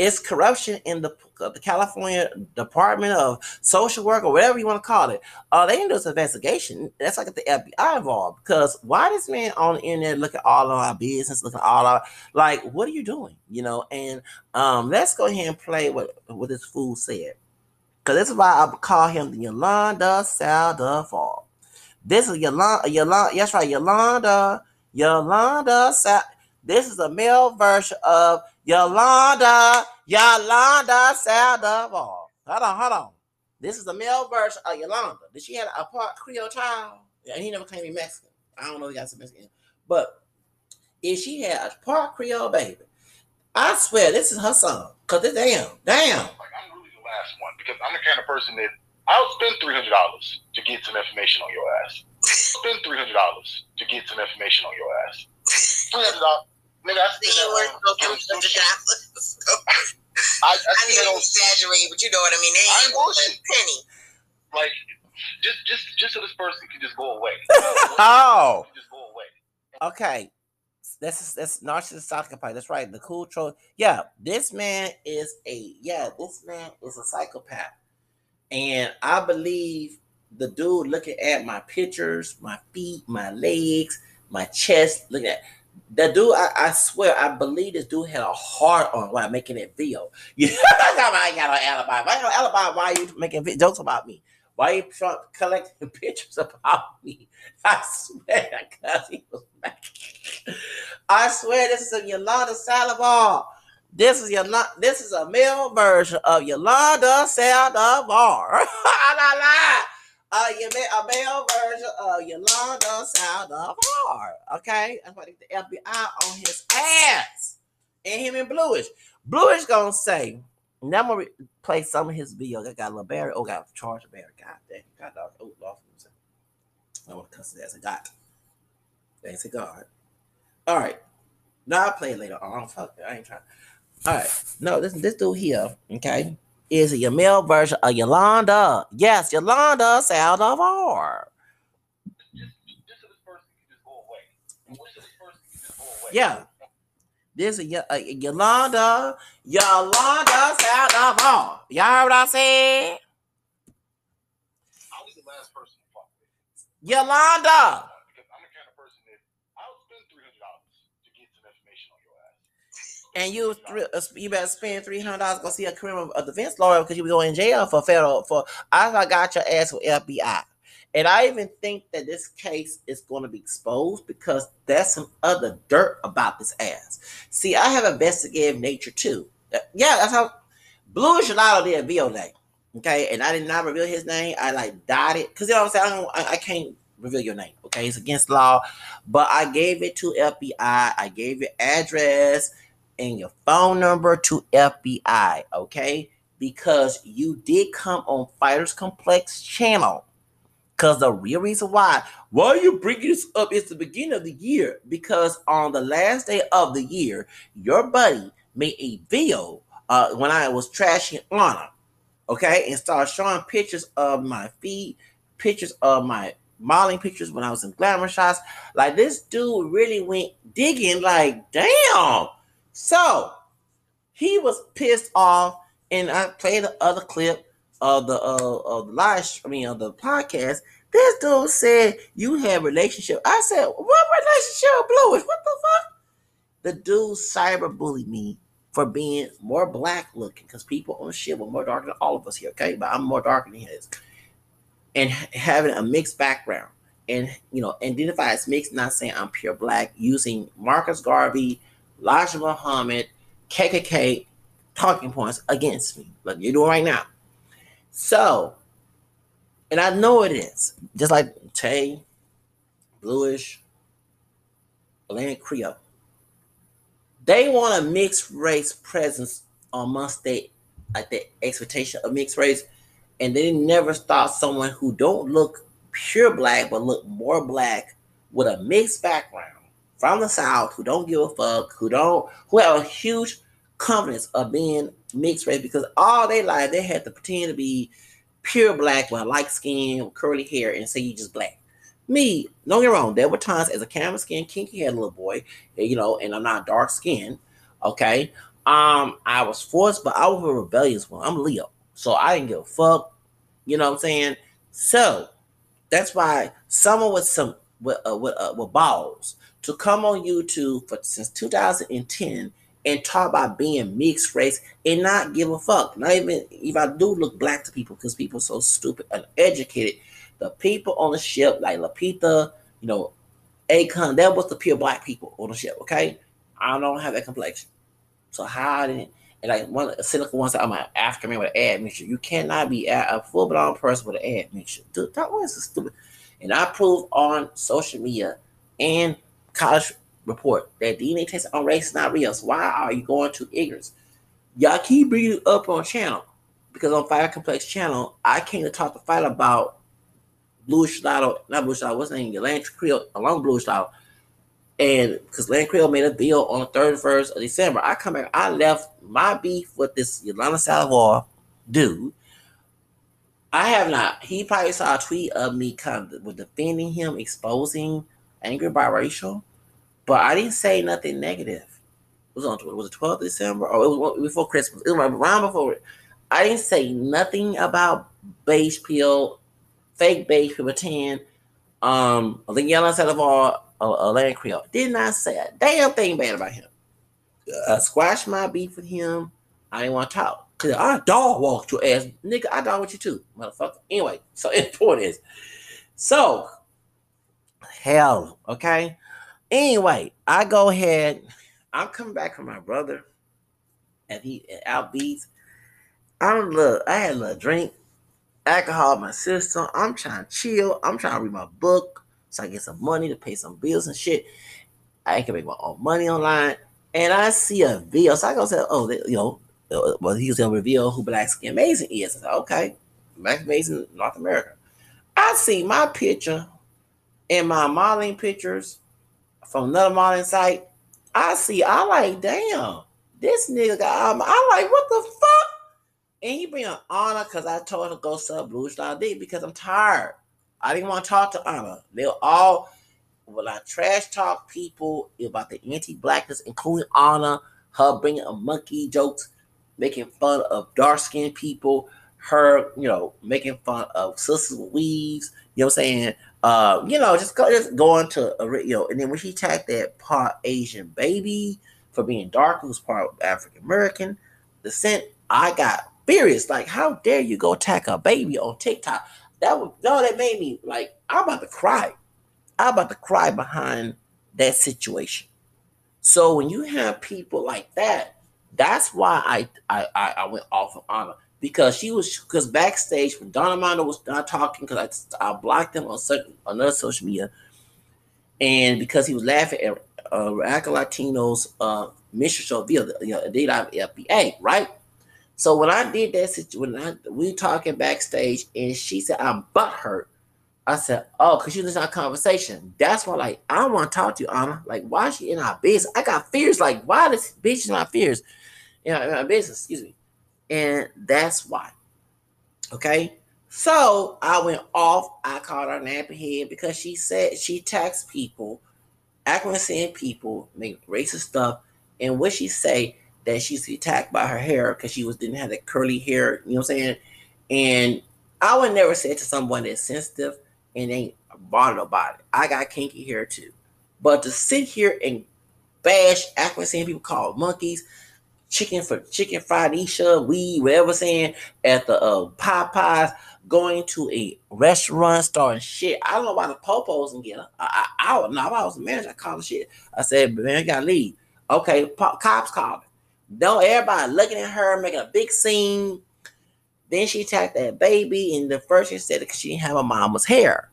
it's corruption in the the California Department of Social Work or whatever you want to call it. Uh, they didn't do this investigation. That's like the FBI involved because why this man on the internet look at all of our business, looking at all our like, what are you doing? You know, and um, let's go ahead and play what what this fool said. Cause this is why I call him the Yolanda Saldivar. This is Yolanda, Yolanda, yes, right, Yolanda, Yolanda Sal. This is a male version of Yolanda, Yolanda Saldivar. Hold on, hold on. This is the male version of Yolanda. Did she have a part Creole child? Yeah, he never claimed to be Mexican. I don't know if he got some Mexican. But if she had a part Creole baby, I swear this is her son. Cause this damn, damn. Like I'm really the last one because I'm the kind of person that I'll spend three hundred dollars to get some information on your ass. spend three hundred dollars to get some information on your ass. Three hundred dollars. Nigga, I spend See, that we're on- so on $300. some shit. I, I I spend didn't exaggerate, but you know what I mean. They I ain't ain't bullshit. penny. like just just just so this person can just go away. Oh. Just go away. Okay. That's that's narcissist psychopath. That's right. The cool troll. Yeah, this man is a yeah, this man is a psychopath. And I believe the dude looking at my pictures, my feet, my legs, my chest, look at the dude, I, I swear, I believe this dude had a heart on while making that video. You I got an alibi. Why got an alibi? Why are you making jokes about me? Why are you trying collecting pictures about me? I swear, because he was back. I swear, this is a Yolanda Salazar. This is Yolanda. This is a male version of Yolanda Salazar. la la. Uh, you ma- a male version of Yolanda Salazar. Okay, that's why they get the FBI on his ass. And him in Bluish. Bluish gonna say, now I'm gonna play some of his video. I got a little Barry. Oh, got Charles Barry. God damn. God dog. Oh, lost him. I want to cuss his ass. I got. Thanks to God. All right. Now I'll play it later on. Fuck it. I ain't trying. All right. No, this this dude here, okay, is a male version of Yolanda. Yes, Yolanda Saldivar. Just just so this person can just go away. Just so this person can just go away. Yeah. This is Y- uh, Yolanda. Yolanda Saldivar. Y'all heard what I said? I'll the last person to fuck with. Yolanda. Because I'm the kind of person that I'll spend three hundred dollars to get some information on your ass. And you uh, you better spend three hundred dollars go see a criminal uh, defense lawyer because you be going in jail for federal for I got your ass with FBI. And I even think that this case is going to be exposed because there's some other dirt about this ass. See, I have investigative nature too. Uh, Yeah, that's how Blue Gelato did a video. Okay, and I did not reveal his name. I like dotted because you know what I'm saying. I, I, I can't reveal your name. Okay, it's against law. But I gave it to FBI. I gave your address and your phone number to FBI, okay? Because you did come on Fighters Complex channel. Because the real reason why, why you bringing this up? is the beginning of the year. Because on the last day of the year, your buddy made a video uh, when I was trashing Anna, okay? And started showing pictures of my feet, pictures of my modeling pictures when I was in glamour shots. Like this dude really went digging, like, damn. So he was pissed off, and I played the other clip of the uh of the live, I mean of the podcast. This dude said you had relationship. I said, what relationship, Bluish? What the fuck? The dude cyberbullied me for being more black looking because people on shit were more darker than all of us here, okay? But I'm more darker than he is, and having a mixed background. And you know, identify as mixed, not saying I'm pure black, using Marcus Garvey, Elijah Muhammad, KKK talking points against me, like you're doing right now. So, and I know it is just like Tay, Bluish, Atlantic Creole. They want a mixed race presence amongst their like the expectation of mixed race, and they never start someone who don't look pure black but look more black with a mixed background from the south who don't give a fuck, who don't who have a huge confidence of being mixed race because all their life they had to pretend to be pure black with light skin, with curly hair, and say you just black. Me, don't get wrong, there were times as a camera skin, kinky haired little boy, you know, and I'm not dark skinned, okay. Um, I was forced, but I was a rebellious one. I'm Leo, so I didn't give a fuck. You know what I'm saying? So that's why someone with some with uh, with, uh, with balls to come on YouTube for since 2010 and talk about being mixed race and not give a fuck. Not even if I do look black to people because people are so stupid and educated. The people on the ship, like Lapita, you know, Akon, that was the pure black people on the ship. Okay, I don't have that complexion. So how I didn't And like one cynical one said, I'm an African man with an admixture. You cannot be a, full blown person with an admixture. Dude, that was stupid. And I prove on social media and college report that DNA test on race is not real. So why are you going to ignorance? Y'all keep bringing it up on channel because on Fire Complex channel, I came to talk to fight about Blue Shadow, not Blue Shadow, what's his name? Land Creole, along Blue Shadow. And because Land Creole made a deal on the 31st of December, I come back, I left my beef with this Yolanda Salazar dude. I have not. He probably saw a tweet of me kind of with defending him, exposing angry biracial, but I didn't say nothing negative. It was on was it 12th December or it was before Christmas. It was around before. I didn't say nothing about beige pill, fake beige pill tan. Um, think Yolanda Salazar a, land Creole. Did not say a damn thing bad about him. Uh, squash my beef with him. I didn't want to talk. Cause I dog walked your ass. Nigga, I dog with you too, motherfucker. Anyway, so point is, so hell, okay. Anyway, I go ahead. I'm coming back from my brother and he at Outbeats. I'm look, I had a little drink, alcohol in my system. I'm trying to chill. I'm trying to read my book so I get some money to pay some bills and shit. I can make my own money online. And I see a video. So I go say, oh, they, you know, well, he was going to reveal who Black Skin Amazing is. I said, okay, Black Amazing North America. I see my picture and my modeling pictures from another modeling site. I see, I like, damn, this nigga got, um, I like, what the fuck? And he bring honor because I told her to go sub Blue Star D because I'm tired. I didn't want to talk to Anna. They're all when I trash talk people about the anti-blackness, including Anna, her bringing a monkey jokes, making fun of dark-skinned people, her, you know, making fun of sisters with weaves, you know what I'm saying? Uh, you know, just go just going to a you know, and then when she attacked that part Asian baby for being dark, who's part African American descent, I got furious. Like, how dare you go attack a baby on TikTok? That was no, that made me like I'm about to cry. I'm about to cry behind that situation. So when you have people like that, that's why I I I, went off of Anna because she was because backstage when Don Armando was not talking because I, I blocked him on certain another social media, and because he was laughing at uh, Afro Latinos uh, show via the you know, FBA, right? So when I did that situation, when I, we talking backstage, and she said I'm butthurt, I said, "Oh, cause you listen to our conversation." That's why, like, I want to talk to you, Anna. Like, why is she in our business? I got fears. Like, why this bitch in my fears? In our business, excuse me. And that's why. Okay. So I went off. I called her nappy head because she said she taxed people, accuracy people, make racist stuff. And what she say, that she's attacked by her hair because she was didn't have that curly hair, you know what I'm saying? And I would never say to someone that's sensitive and ain't bothered about it. I got kinky hair too. But to sit here and bash African people called monkeys, chicken for chicken fried isha, we whatever saying at the uh, Popeyes, going to a restaurant starting shit. I don't know why the popos and get I, I, I, no, I was a manager. I called the shit. I said, man, I gotta leave. Okay, pop, cops called. Don't everybody looking at her, making a big scene. Then she attacked that baby, and the first she said because she didn't have a mama's hair.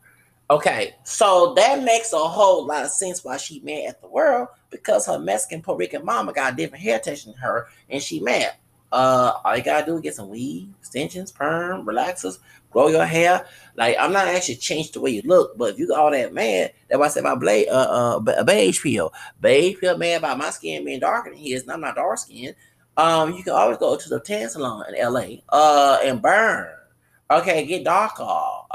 Okay, so that makes a whole lot of sense why she mad at the world because her Mexican Puerto Rican mama got different hair texture than her, and she mad. Uh, all you gotta do is get some weave, extensions, perm, relaxers, grow your hair. Like I'm not actually changed the way you look, but if you got all that mad, that's why I said my blade, uh, uh, Beige Pill. Beige Pill mad about my skin being darker than his, and I'm not dark skinned. Um, you can always go to the tan salon in LA, uh, and burn. Okay, get darker.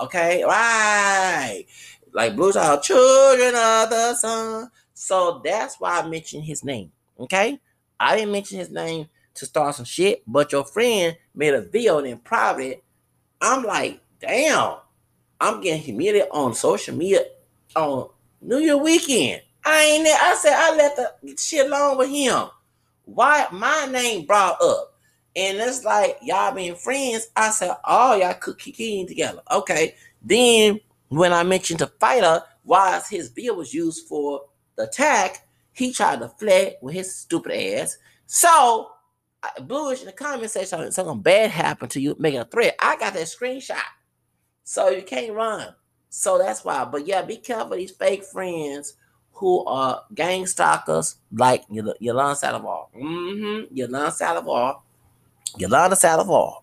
Okay, right. Like blues are children of the sun. So that's why I mentioned his name. Okay, I didn't mention his name to start some shit, but your friend made a video and in private. I'm like, damn, I'm getting humiliated on social media on New Year weekend. I ain't there. I said I left the shit alone with him. Why my name brought up? And it's like y'all being friends. I said, oh, y'all could keep together. Okay. Then when I mentioned to Fighter why his bill was used for the attack, he tried to flirt with his stupid ass. So Bluish in the comment section, something bad happened to you, making a threat. I got that screenshot. So you can't run. So that's why. But yeah, be careful these fake friends who are gang stalkers like Yol- Yolanda Saldivar. Mm-hmm. Yolanda Saldivar. Yolanda Saldivar.